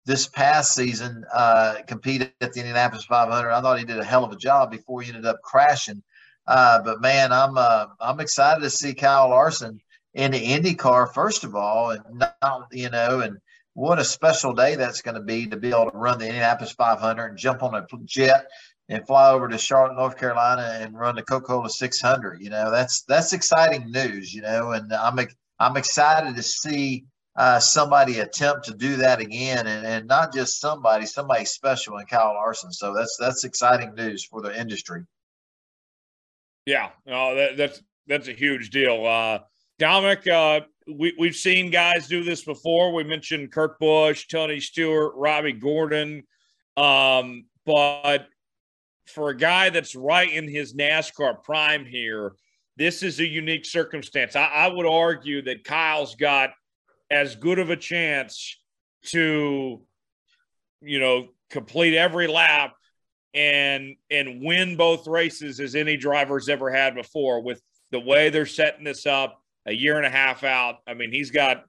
this past season uh, compete at the Indianapolis 500. I thought he did a hell of a job before he ended up crashing. Uh, but man, I'm uh, I'm excited to see Kyle Larson in the IndyCar first of all, and not, you know, and what a special day that's going to be to be able to run the Indianapolis 500 and jump on a jet and fly over to Charlotte, North Carolina, and run the Coca-Cola 600. You know, that's that's exciting news. You know, and I'm I'm excited to see uh, somebody attempt to do that again, and, and not just somebody, somebody special in Kyle Larson. So that's that's exciting news for the industry. Yeah, no, that, that's that's a huge deal. Uh, Dominic, uh, we, we've seen guys do this before. We mentioned Kurt Busch, Tony Stewart, Robby Gordon. Um, but for a guy that's right in his NASCAR prime here, this is a unique circumstance. I, I, would argue that Kyle's got as good of a chance to, you know, complete every lap and and win both races as any driver's ever had before. With the way they're setting this up, a year and a half out. I mean, he's got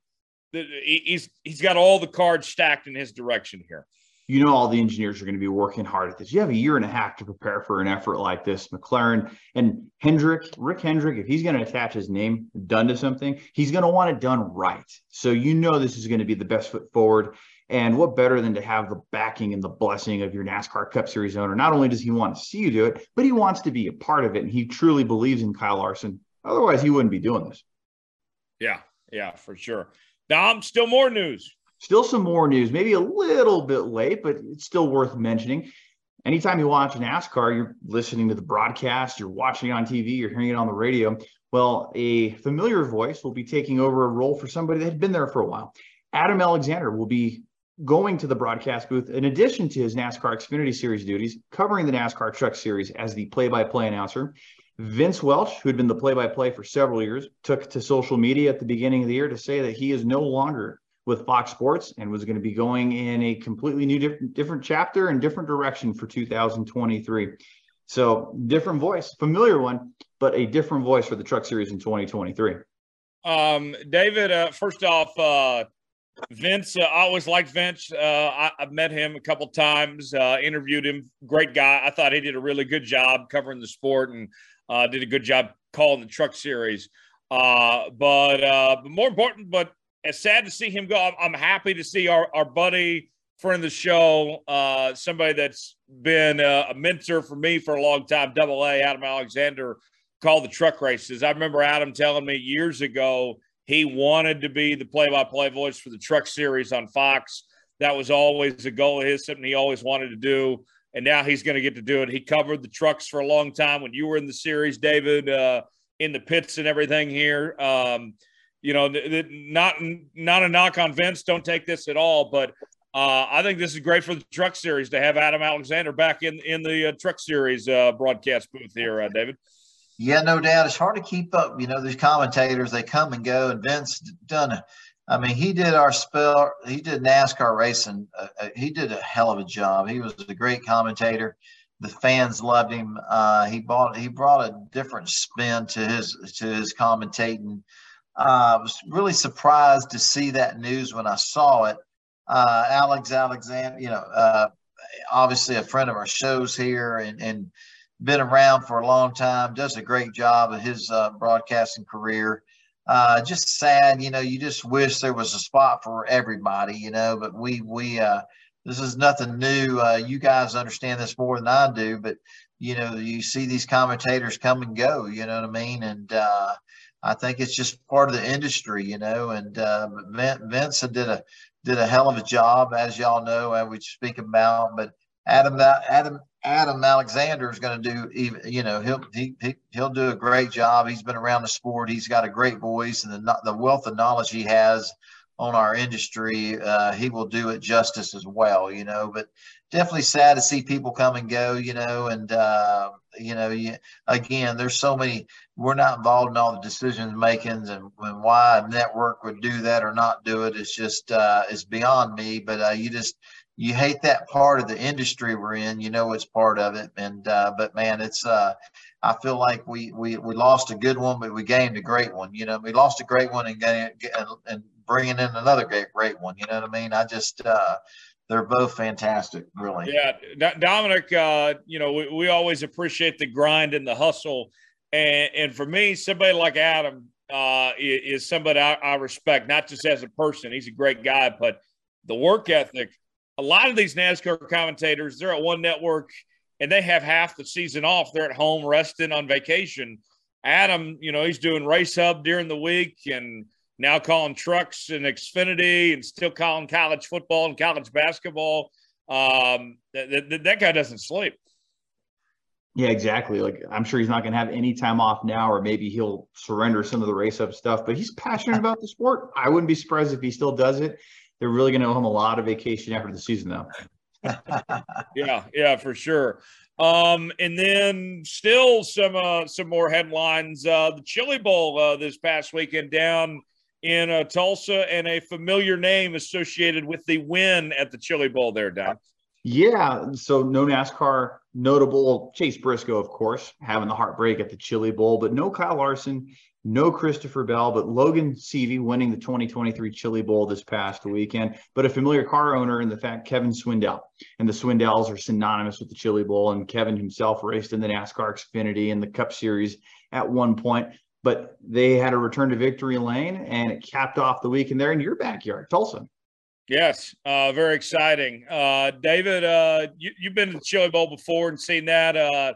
he's he's got all the cards stacked in his direction here you know all the engineers are going to be working hard at this. You have a year and a half to prepare for an effort like this. McLaren and Hendrick, Rick Hendrick, if he's going to attach his name done to something, he's going to want it done right. So you know this is going to be the best foot forward. And what better than to have the backing and the blessing of your NASCAR Cup Series owner? Not only does he want to see you do it, but he wants to be a part of it. And he truly believes in Kyle Larson. Otherwise, he wouldn't be doing this. Yeah, yeah, for sure. Dom, still more news. Still some more news, maybe a little bit late, but it's still worth mentioning. Anytime you watch NASCAR, you're listening to the broadcast, you're watching it on TV, you're hearing it on the radio. Well, a familiar voice will be taking over a role for somebody that had been there for a while. Adam Alexander will be going to the broadcast booth in addition to his NASCAR Xfinity Series duties, covering the NASCAR Truck Series as the play by play announcer. Vince Welch, who had been the play by play for several years, took to social media at the beginning of the year to say that he is no longer with Fox Sports and was going to be going in a completely new different, different chapter and different direction for 2023. So different voice, familiar one, but a different voice for the Truck Series in 2023. Um, David, uh, first off, uh, Vince, uh, I always liked Vince. Uh, I, have met him a couple times, uh, interviewed him. Great guy. I thought he did a really good job covering the sport and uh, did a good job calling the Truck Series. Uh, but uh, but more important, but it's sad to see him go. I'm, happy to see our, our buddy, friend of the show, uh, somebody that's been uh, a mentor for me for a long time, Double A, Adam Alexander, call the truck races. I remember Adam telling me years ago he wanted to be the play-by-play voice for the Truck Series on Fox. That was always a goal of his, something he always wanted to do, and now he's going to get to do it. He covered the trucks for a long time when you were in the series, David, uh, in the pits and everything here. Um, you know, not not a knock on Vince. Don't take this at all, but uh, I think this is great for the Truck Series to have Adam Alexander back in in the uh, Truck Series uh, broadcast booth here, uh, David. Yeah, no doubt. It's hard to keep up. You know, these commentators they come and go, and Vince done. I mean, he did our spell. He did NASCAR racing. Uh, uh, he did a hell of a job. He was a great commentator. The fans loved him. he bought. He brought a different spin to his to his commentating. Uh, I was really surprised to see that news when I saw it. uh, Alex Alexander, you know, uh, obviously a friend of our shows here and, and been around for a long time, does a great job of his uh, broadcasting career. Uh, just sad, you know, you just wish there was a spot for everybody, you know, but we, we, uh, this is nothing new. Uh, you guys understand this more than I do, but you know, you see these commentators come and go, you know what I mean? And, uh, I think it's just part of the industry, you know, and, uh, Vince did a, did a hell of a job, as y'all know, and we speak about. But Adam, Adam, Adam Alexander is going to do even, you know, he'll he, he'll do a great job. He's been around the sport. He's got a great voice, and the the wealth of knowledge he has on our industry, uh, he will do it justice as well. You know, but definitely sad to see people come and go. You know, and uh, you know, you, again, there's so many. We're not involved in all the decision makings, and, and, why a network would do that or not do it. it is just uh, is beyond me. But uh, you just you hate that part of the industry we're in. You know, it's part of it, and uh, but man, it's. Uh, I feel like we, we we lost a good one, but we gained a great one. You know, we lost a great one and and, and bringing in another great great one. You know what I mean? I just uh, they're both fantastic, really. Yeah, Dominic. Uh, you know, we, we always appreciate the grind and the hustle, and and for me, somebody like Adam uh, is, somebody I, I respect, not just as a person. He's a great guy, but the work ethic. A lot of these NASCAR commentators, they're at one network and they have half the season off. They're at home resting on vacation. Adam, you know, he's doing race hub during the week and now calling trucks and Xfinity and still calling college football and college basketball. Um, that, that, that guy doesn't sleep. Yeah, exactly. Like I'm sure he's not going to have any time off now, or maybe he'll surrender some of the race hub stuff. But he's passionate about the sport. I wouldn't be surprised if he still does it. They're really going to owe him a lot of vacation after the season, though. yeah, yeah, for sure. Um, and then still some uh, some more headlines. Uh, the Chili Bowl uh, this past weekend down in uh, Tulsa and a familiar name associated with the win at the Chili Bowl there, Doc. Yeah. So no NASCAR notable. Chase Briscoe, of course, having the heartbreak at the Chili Bowl, but no Kyle Larson, no Christopher Bell, but Logan Seavey winning the 2023 Chili Bowl this past weekend. But a familiar car owner in the fact Kevin Swindell. And the Swindells are synonymous with the Chili Bowl. And Kevin himself raced in the NASCAR Xfinity and the Cup Series at one point but they had a return to victory lane and it capped off the weekend there in your backyard, Tulsa. Yes, uh, very exciting. Uh, David, uh, you, have been to the Chili Bowl before and seen that. Uh,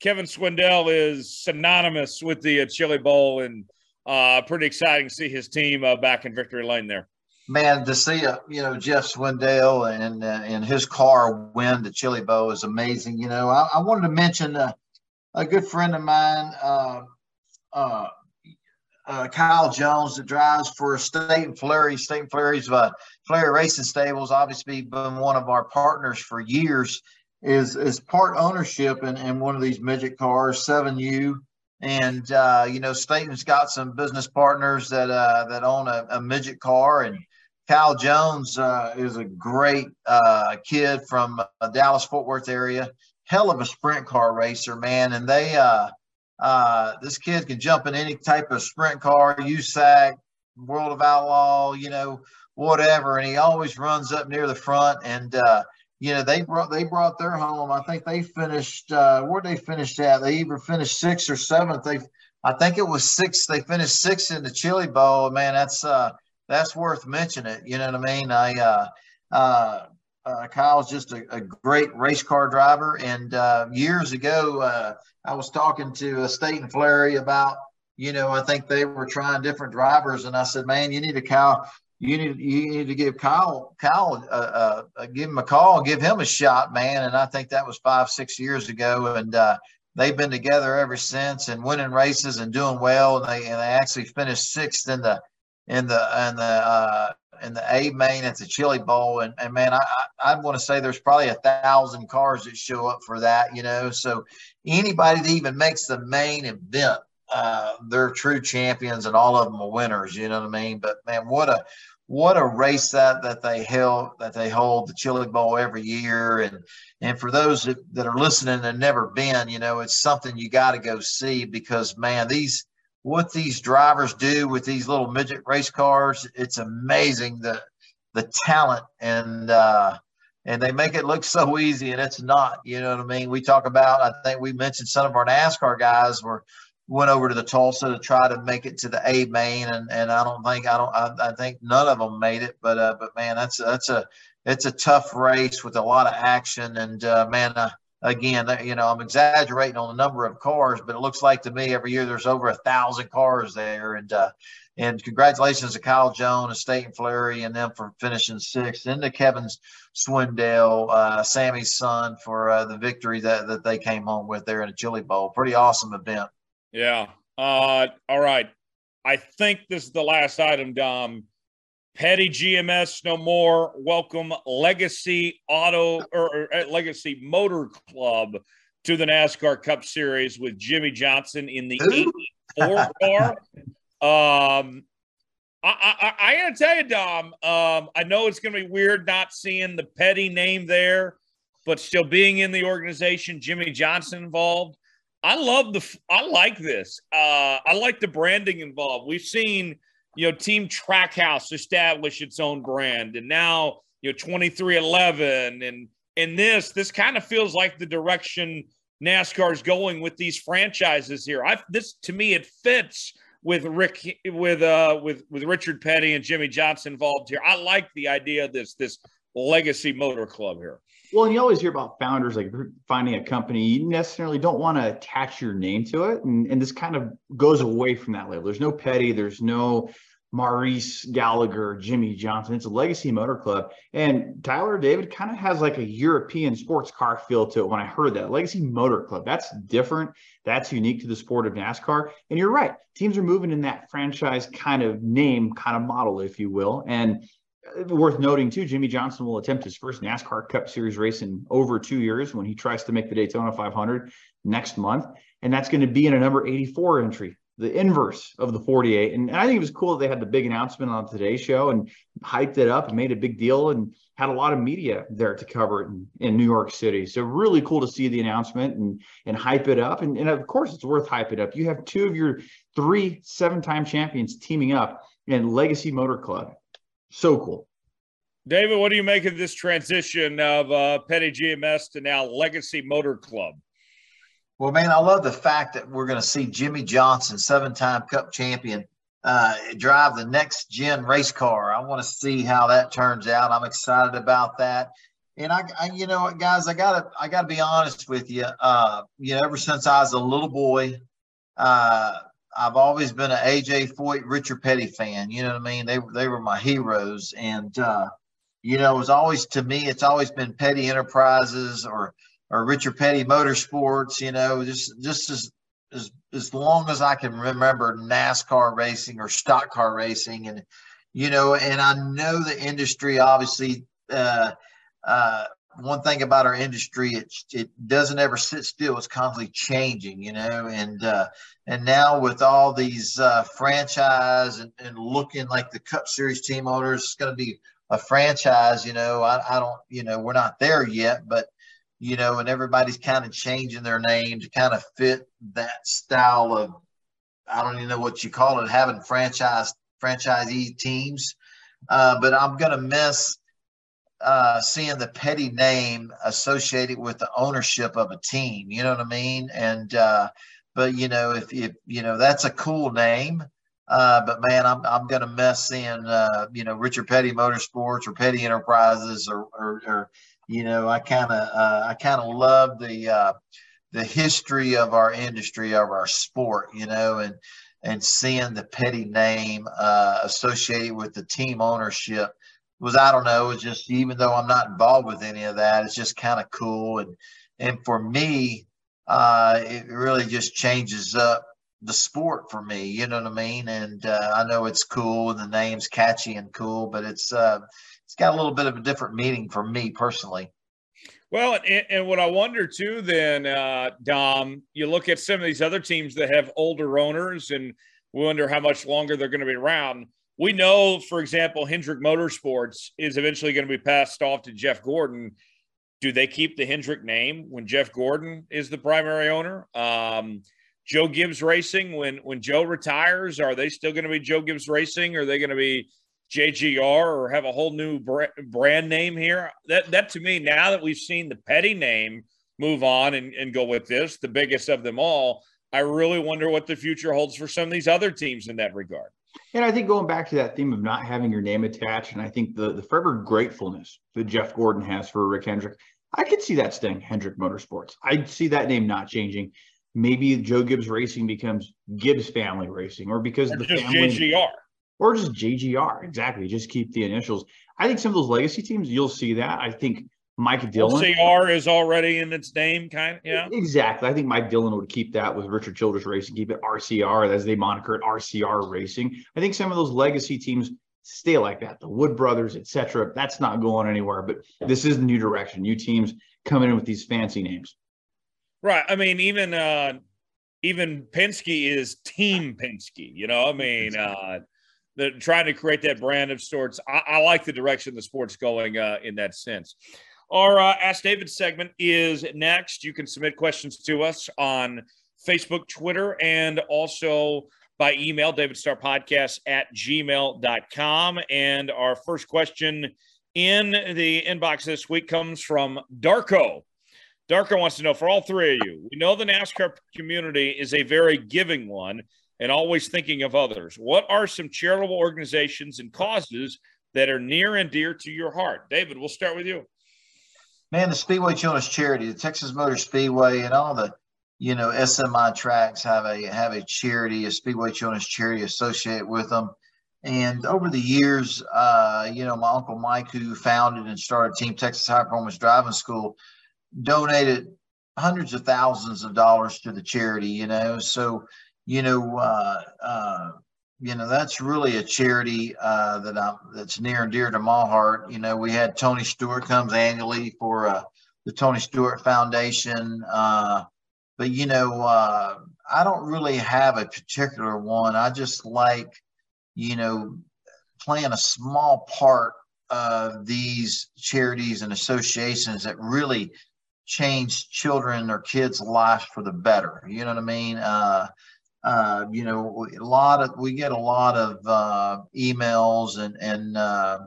Kevin Swindell is synonymous with the uh, Chili Bowl, and uh, pretty exciting to see his team back in victory lane there. Man, to see you know Jeff Swindell and and his car win the Chili Bowl is amazing. You know, I, I wanted to mention a good friend of mine uh, uh, Kyle Jones that drives for Staten Flurry. Staten Flurry's uh, Flurry Racing Stables, obviously been one of our partners for years. Is is part ownership in, in one of these midget cars, seven U, and uh, you know Staten's got some business partners that uh, that own a, a midget car, and Kyle Jones uh, is a great uh, kid from uh, Dallas Fort Worth area, hell of a sprint car racer, man, and they uh, uh, this kid can jump in any type of sprint car, USAC, World of Outlaw, you know, whatever. And he always runs up near the front. And, uh, you know, they brought they brought their home. I think they finished uh, where they finished at. They either finished sixth or seventh. They, I think it was sixth. They finished sixth in the Chili Bowl. Man, that's uh, that's worth mentioning. It. You know what I mean? I uh, uh, uh, Kyle's just a, a, great race car driver. And uh, years ago, uh, I was talking to a Staten Flurry about, you know, I think they were trying different drivers, and I said, man, you need a Kyle. You need you need to give Kyle Kyle uh, uh, uh, give him a call, give him a shot, man. And I think that was five six years ago, and uh, they've been together ever since and winning races and doing well. And they and they actually finished sixth in the in the in the uh, in the A main at the Chili Bowl, and, and man, I I, I want to say there's probably a thousand cars that show up for that, you know. So anybody that even makes the main event, uh, they're true champions, and all of them are winners. You know what I mean? But man, what a what a race that that they held that they hold the Chili Bowl every year, and and for those that, that are listening and never been, you know, it's something you got to go see because man, these what these drivers do with these little midget race cars, it's amazing the the talent and uh, and they make it look so easy, and it's not. You know what I mean? We talk about. I think we mentioned some of our NASCAR guys were went over to the Tulsa to try to make it to the A main, and and I don't think I don't I, I think none of them made it. But uh, but man, that's that's a it's a tough race with a lot of action, and uh, man. Uh, again, you know, I'm exaggerating on the number of cars, but it looks like to me every year there's over a thousand cars there. And uh, and congratulations to Kyle Jones Staten Flurry and them for finishing sixth, and to Kevin Swindell, uh, Sammy's son, for uh, the victory that, that they came home with there in a Chili Bowl. Pretty awesome event. Yeah. Uh, all right. I think this is the last item, Dom. Petty GMS no more. Welcome Legacy Auto or, or uh, Legacy Motor Club to the NASCAR Cup Series with Jimmie Johnson in the 84 car. Um, I, I, I gotta tell you, Dom. Um, I know it's gonna be weird not seeing the Petty name there, but still being in the organization, Jimmie Johnson involved. I love the. I like this. Uh, I like the branding involved. We've seen, you know, Team Trackhouse establish its own brand, and now you know, 23XI, and and this, this kind of feels like the direction NASCAR is going with these franchises here. I this to me, it fits with Rick with uh with with Richard Petty and Jimmie Johnson involved here. I like the idea of this this legacy motor club here. Well, and you always hear about founders like finding a company, you necessarily don't want to attach your name to it. And, and this kind of goes away from that label. There's no Petty, there's no Maurice Gallagher, Jimmie Johnson. It's a legacy motor club. And Tyler David kind of has like a European sports car feel to it when I heard that. Legacy Motor Club. That's different. That's unique to the sport of NASCAR. And you're right. Teams are moving in that franchise kind of name, kind of model, if you will. And worth noting too, Jimmie Johnson will attempt his first NASCAR Cup Series race in over two years when he tries to make the Daytona 500 next month. And that's going to be in a number 84 entry the inverse of the 48. And I think it was cool that they had the big announcement on today's show and hyped it up and made a big deal and had a lot of media there to cover it in, in New York City. So really cool to see the announcement and and hype it up. And, and of course it's worth hyping up. You have two of your three seven-time champions teaming up in Legacy Motor Club. So cool. David, what do you make of this transition of uh, Petty GMS to now Legacy Motor Club? Well, man, I love the fact that we're going to see Jimmie Johnson, seven-time Cup champion, uh, drive the next gen race car. I want to see how that turns out. I'm excited about that. And I, I you know guys, I gotta, I gotta be honest with you. Uh, you know, ever since I was a little boy, uh, I've always been an AJ Foyt, Richard Petty fan. You know what I mean? They, they were my heroes, and uh, you know, it was always to me, it's always been Petty Enterprises or or Richard Petty Motorsports, you know, just just as as as long as I can remember NASCAR racing or stock car racing, and you know, and I know the industry obviously. Uh, uh, one thing about our industry, it it doesn't ever sit still. It's constantly changing, you know, and uh, and now with all these uh, franchise and, and looking like the Cup Series team owners, it's going to be a franchise. You know, I, I don't, you know, we're not there yet, but you know, and everybody's kind of changing their name to kind of fit that style of, I don't even know what you call it, having franchise franchisee teams. Uh, but I'm going to miss uh, seeing the petty name associated with the ownership of a team. You know what I mean? And uh, but you know, if, if you know that's a cool name. Uh, but man, I'm I'm gonna miss seeing uh, you know Richard Petty Motorsports or Petty Enterprises or or, or you know, I kind of uh, I kind of love the uh, the history of our industry of our sport, you know, and and seeing the petty name uh, associated with the team ownership was I don't know, it's just even though I'm not involved with any of that, it's just kind of cool and and for me, uh, it really just changes up the sport for me. You know what I mean? And uh, I know it's cool and the name's catchy and cool, but it's uh, it's got a little bit of a different meaning for me personally. Well, and, and what I wonder too, then, uh, Dom, you look at some of these other teams that have older owners, and we wonder how much longer they're going to be around. We know, for example, Hendrick Motorsports is eventually going to be passed off to Jeff Gordon. Do they keep the Hendrick name when Jeff Gordon is the primary owner? Um, Joe Gibbs Racing, when when Joe retires, are they still going to be Joe Gibbs Racing? Are they going to be JGR or have a whole new brand name here. That that to me, now that we've seen the petty name move on and, and go with this, the biggest of them all, I really wonder what the future holds for some of these other teams in that regard. And I think going back to that theme of not having your name attached, and I think the the forever gratefulness that Jeff Gordon has for Rick Hendrick, I could see that staying Hendrick Motorsports. I'd see that name not changing. Maybe Joe Gibbs Racing becomes Gibbs Family Racing, or because or the just family, JGR, or just JGR. Exactly, just keep the initials. I think some of those legacy teams, you'll see that. I think Mike Dillon. CR is already in its name, kind of. Yeah. Exactly. I think Mike Dillon would keep that with Richard Childress Racing, keep it RCR as they moniker it, RCR Racing. I think some of those legacy teams stay like that. The Wood Brothers, etc. That's not going anywhere. But this is the new direction. New teams coming in with these fancy names. Right. I mean, even uh even Penske is Team Penske. You know, I mean, uh the trying to create that brand of sorts. I, I like the direction the sport's going uh, in that sense. Our uh, Ask David segment is next. You can submit questions to us on Facebook, Twitter, and also by email, davidstarpodcast at gmail.com. And our first question in the inbox this week comes from Darko. Darko wants to know for all three of you, we know the NASCAR community is a very giving one and always thinking of others. What are some charitable organizations and causes that are near and dear to your heart? David, we'll start with you man, the Speedway Children's Charity, the Texas Motor Speedway, and all the you know SMI tracks have a have a charity, a Speedway Children's Charity associated with them. And over the years, uh, you know, my uncle Mike, who founded and started Team Texas High Performance Driving School, donated hundreds of thousands of dollars to the charity. You know, so you know, uh, uh, you know that's really a charity uh, that I'm that's near and dear to my heart. You know, we had Tony Stewart comes annually for uh, the Tony Stewart Foundation, uh, but you know, uh, I don't really have a particular one. I just like, you know, playing a small part of these charities and associations that really change children or kids' lives for the better. You know what I mean? Uh, you know, a lot of we get a lot of uh, emails and and uh,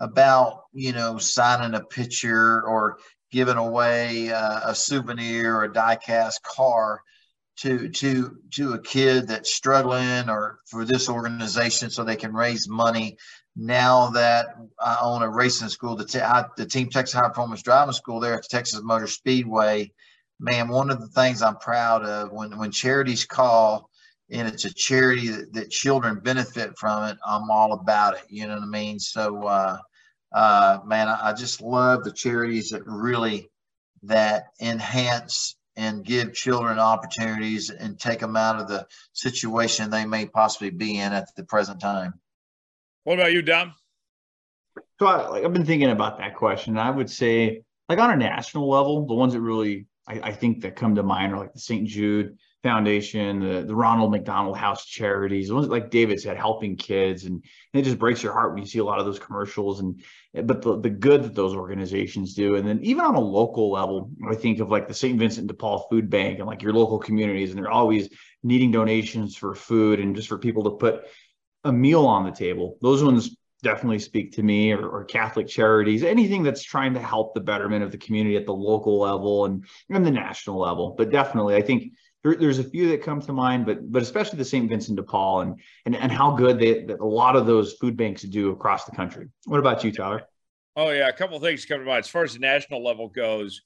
about you know signing a picture or giving away uh, a souvenir or a diecast car to to to a kid that's struggling or for this organization so they can raise money. Now that I own a racing school, the, the Team Texas High Performance Driving School there at the Texas Motor Speedway, man, one of the things I'm proud of when when charities call and it's a charity that, that, children benefit from it, I'm all about it. You know what I mean? So, uh, uh, man, I, I, just love the charities that really that enhance and give children opportunities and take them out of the situation they may possibly be in at the present time. What about you, Dom? So, I, like, I've been thinking about that question. I would say, like on a national level, the ones that really I, I think that come to mind are like the St. Jude Foundation, the, the Ronald McDonald House Charities, ones like David said, helping kids, and, and, it just breaks your heart when you see a lot of those commercials. And but the, the good that those organizations do, and then even on a local level, I think of like the St. Vincent de Paul Food Bank and like your local communities, and they're always needing donations for food and just for people to put a meal on the table. Those ones definitely speak to me or, or, Catholic charities, anything that's trying to help the betterment of the community at the local level and, and the national level. But definitely, I think there, there's a few that come to mind, but but especially the St. Vincent de Paul and and and how good they that a lot of those food banks do across the country. What about you, Tyler? Oh yeah, a couple things come to mind. As far as the national level goes,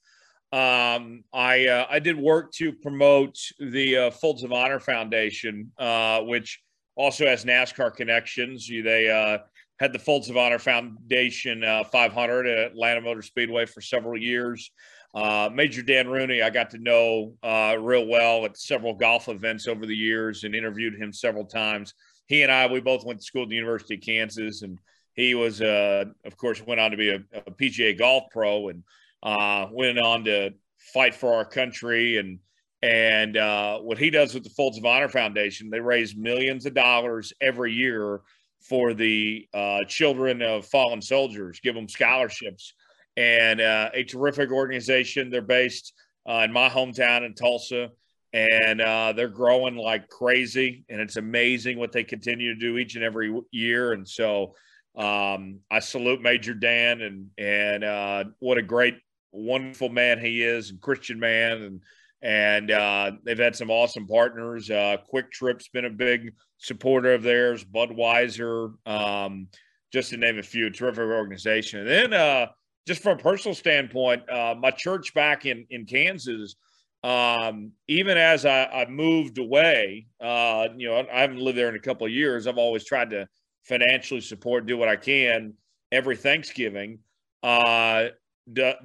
um, I uh, I did work to promote the uh, Folds of Honor Foundation, uh, which also has NASCAR connections. They uh, had the Folds of Honor Foundation uh, 500 at Atlanta Motor Speedway for several years. Uh, Major Dan Rooney, I got to know uh, real well at several golf events over the years and interviewed him several times. He and I, we both went to school at the University of Kansas, and he was, uh, of course, went on to be a, a PGA golf pro and uh, went on to fight for our country. And and uh, what he does with the Folds of Honor Foundation, they raise millions of dollars every year for the uh, children of fallen soldiers, give them scholarships and uh, a terrific organization. They're based uh, in my hometown in Tulsa, and uh, they're growing like crazy. And it's amazing what they continue to do each and every year. And so um, I salute Major Dan and and uh, what a great, wonderful man he is, and Christian man, and and uh, they've had some awesome partners. Uh, QuikTrip's been a big supporter of theirs. Budweiser, um, just to name a few, terrific organization. And then, uh, just from a personal standpoint, uh, my church back in in Kansas. Um, even as I, I moved away, uh, you know, I haven't lived there in a couple of years. I've always tried to financially support, do what I can every Thanksgiving. Uh,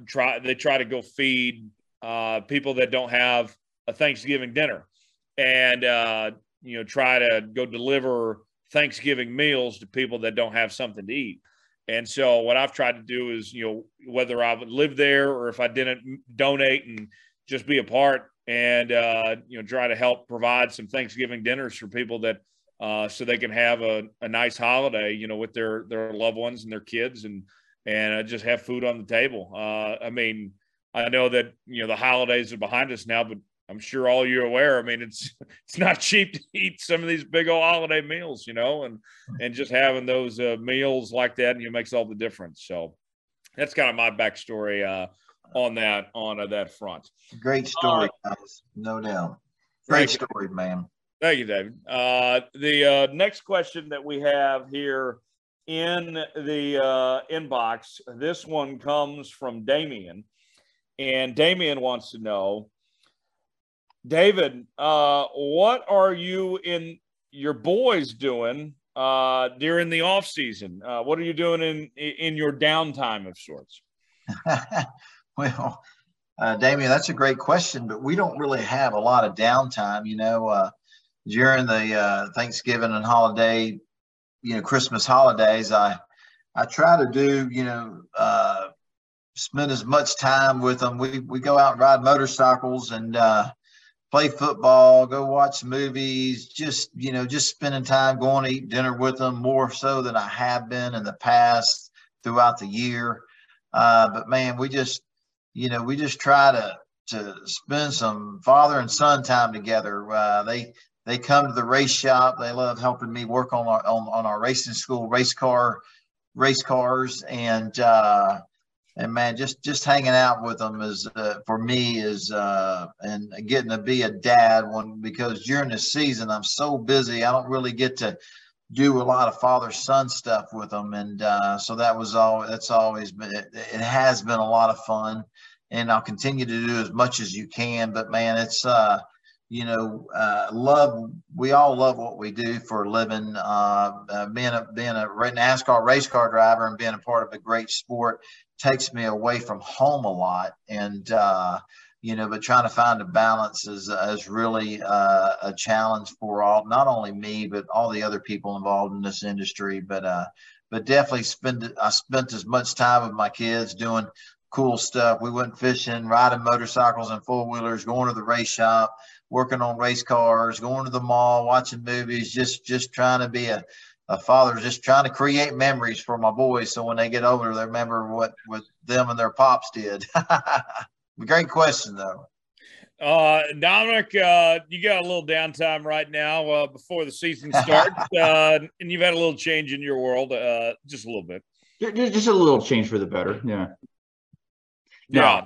try they try to go feed uh, people that don't have a Thanksgiving dinner, and uh, you know try to go deliver Thanksgiving meals to people that don't have something to eat. And so what I've tried to do is, you know, whether I would live there or if I didn't donate and just be a part and uh, you know try to help provide some Thanksgiving dinners for people that uh, so they can have a, a nice holiday, you know, with their their loved ones and their kids and and uh, just have food on the table. Uh, I mean, I know that you know the holidays are behind us now, but I'm sure all you're aware. I mean, it's it's not cheap to eat some of these big old holiday meals, you know, and and just having those uh, meals like that, you know, makes all the difference. So that's kind of my backstory uh, on that on uh, that front. Great story, uh, guys, no doubt. Great story, man. Thank you, David. Uh, the uh, next question that we have here in the uh, inbox, this one comes from Damien. And Damien wants to know, David, uh, what are you in your boys doing uh, during the off season? Uh, what are you doing in in your downtime of sorts? well, uh, Damien, that's a great question, but we don't really have a lot of downtime. You know, uh, during the uh, Thanksgiving and holiday, you know, Christmas holidays, I I try to do, you know, uh, spend as much time with them. We we go out and ride motorcycles and play football, go watch movies, just you know, just spending time going to eat dinner with them more so than I have been in the past throughout the year. Uh, but man, we just you know we just try to to spend some father and son time together. Uh, they they come to the race shop. They love helping me work on our on, on our racing school race car race cars and uh, and man, just just hanging out with them is uh, for me is uh, and getting to be a dad one because during the season I'm so busy I don't really get to do a lot of father son stuff with them and uh, so that was all that's always been it, it, has been a lot of fun and I'll continue to do as much as you can but man it's uh you know, uh, love. We all love what we do for a living. Uh, uh, being a being a NASCAR race car driver and being a part of a great sport takes me away from home a lot, and uh, you know, but trying to find a balance is is really uh, a challenge for all, not only me but all the other people involved in this industry. But uh, but definitely spend. I spent as much time with my kids doing cool stuff. We went fishing, riding motorcycles and four wheelers, going to the race shop working on race cars, going to the mall, watching movies, just just trying to be a, a father, just trying to create memories for my boys. So when they get older, they remember what what them and their pops did. Great question though. Uh, Dominic, uh, you got a little downtime right now uh, before the season starts, uh, and you've had a little change in your world, uh, just a little bit. Just, just a little change for the better, yeah. Yeah.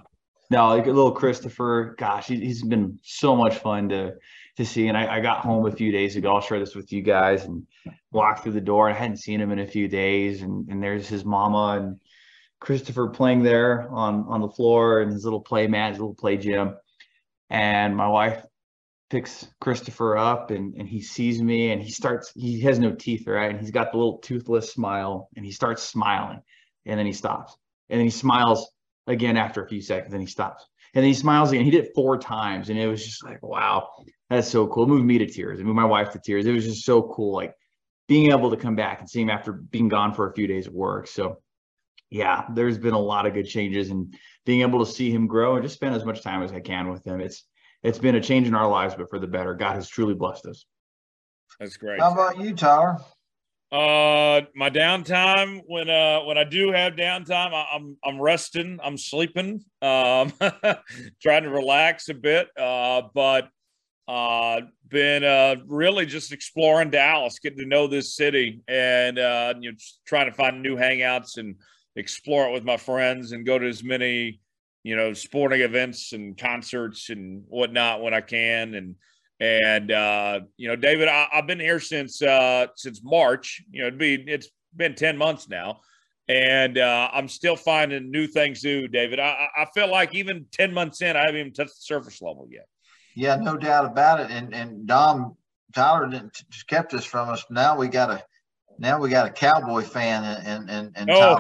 No, like a little Christopher. Gosh, he, has been so much fun to to see. And I, I, got home a few days ago. I'll share this with you guys and walked through the door. I hadn't seen him in a few days, and and there's his mama and Christopher playing there on on the floor and his little play mat, his little play gym. And my wife picks Christopher up and, and he sees me and he starts he has no teeth right and he's got the little toothless smile and he starts smiling and then he stops and then he smiles again after a few seconds and he stops. And then he smiles again. He did it four times. And it was just like, wow, that's so cool. It moved me to tears. It moved my wife to tears. It was just so cool. Like being able to come back and see him after being gone for a few days of work. So yeah, there's been a lot of good changes and being able to see him grow and just spend as much time as I can with him. It's it's been a change in our lives, but for the better. God has truly blessed us. That's great. How about you, Tyler? Uh, my downtime when uh when I do have downtime, I, am I'm, I'm resting, I'm sleeping, um, trying to relax a bit. Uh, but Uh, been uh, really just exploring Dallas, getting to know this city, and uh, you know, trying to find new hangouts and explore it with my friends, and go to as many you know sporting events and concerts and whatnot when I can. And and uh, you know, David, I, have been here since uh, since March. You know, it'd be it's been ten months now and uh, I'm still finding new things to do, David. I, I feel like even 10 months in, I haven't even touched the surface level yet. Yeah, no doubt about it. And and Dom Tyler didn't just kept us from us. Now we got a now we got a cowboy fan and and and no.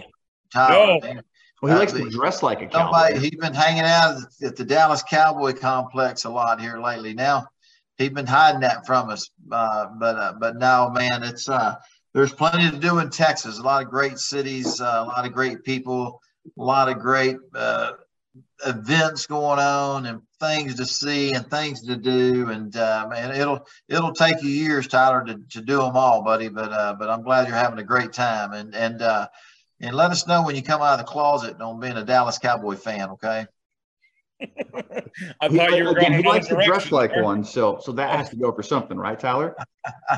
Tyler. No. Well, he likes to dress like a cowboy. Somebody, he's been hanging out at the Dallas Cowboy Complex a lot here lately. Now he's been hiding that from us, uh, but uh, but now, man, it's uh, there's plenty to do in Texas. A lot of great cities, uh, a lot of great people, a lot of great uh, events going on, and things to see and things to do. And uh, man, it'll it'll take you years, Tyler, to, to do them all, buddy. But but I'm glad you're having a great time. And and and let us know when you come out of the closet on being a Dallas Cowboy fan. Okay. I thought you were going. He likes to dress like one, so so that has to go for something, right, Tyler?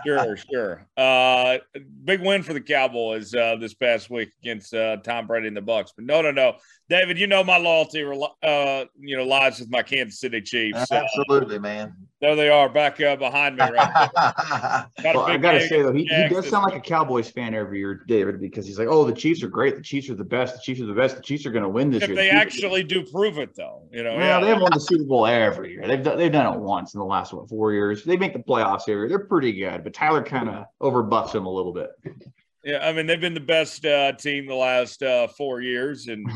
Sure, sure. Uh, big win for the Cowboys uh, this past week against uh, Tom Brady and the Bucs. But no, no, no, David, you know my loyalty, uh, you know, lies with my Kansas City Chiefs. Absolutely, man. There they are, back uh, behind me right well, I got to say though, he, he does sound like a Cowboys fan every year, David, because he's like, "Oh, the Chiefs are great. The Chiefs are the best. The Chiefs are the best. The Chiefs are going to win this if year." They actually do prove it, though. You know, yeah, they have won the Super Bowl every year. They've done, they've done it once in the last what four years. They make the playoffs every year. They're pretty good, but Tyler kind of overbuffs them a little bit. Yeah, I mean they've been the best uh, team the last uh, four years, and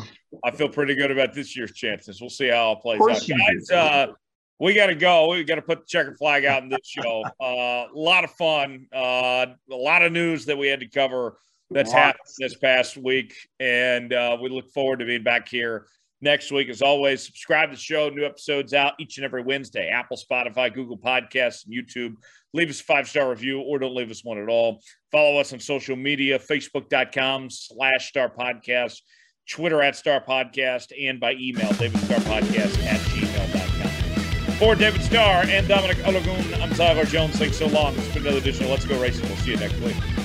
I feel pretty good about this year's chances. We'll see how it plays out, guys. Uh, we got to go. We got to put the checker flag out in this show. Uh, a lot of fun, uh, a lot of news that we had to cover that's happened this past week, and uh, we look forward to being back here next week. As always, subscribe to the show. New episodes out each and every Wednesday. Apple, Spotify, Google Podcasts, and YouTube. Leave us a five star review, or don't leave us one at all. Follow us on social media: Facebook.com slash Star Podcast, Twitter at Star Podcast, and by email davidstarpodcast Star Podcast at gmail.com. For David Starr and Dominic Olagun, I'm Tyler Jones. Thanks so long. It's been another edition of Let's Go Racing. We'll see you next week.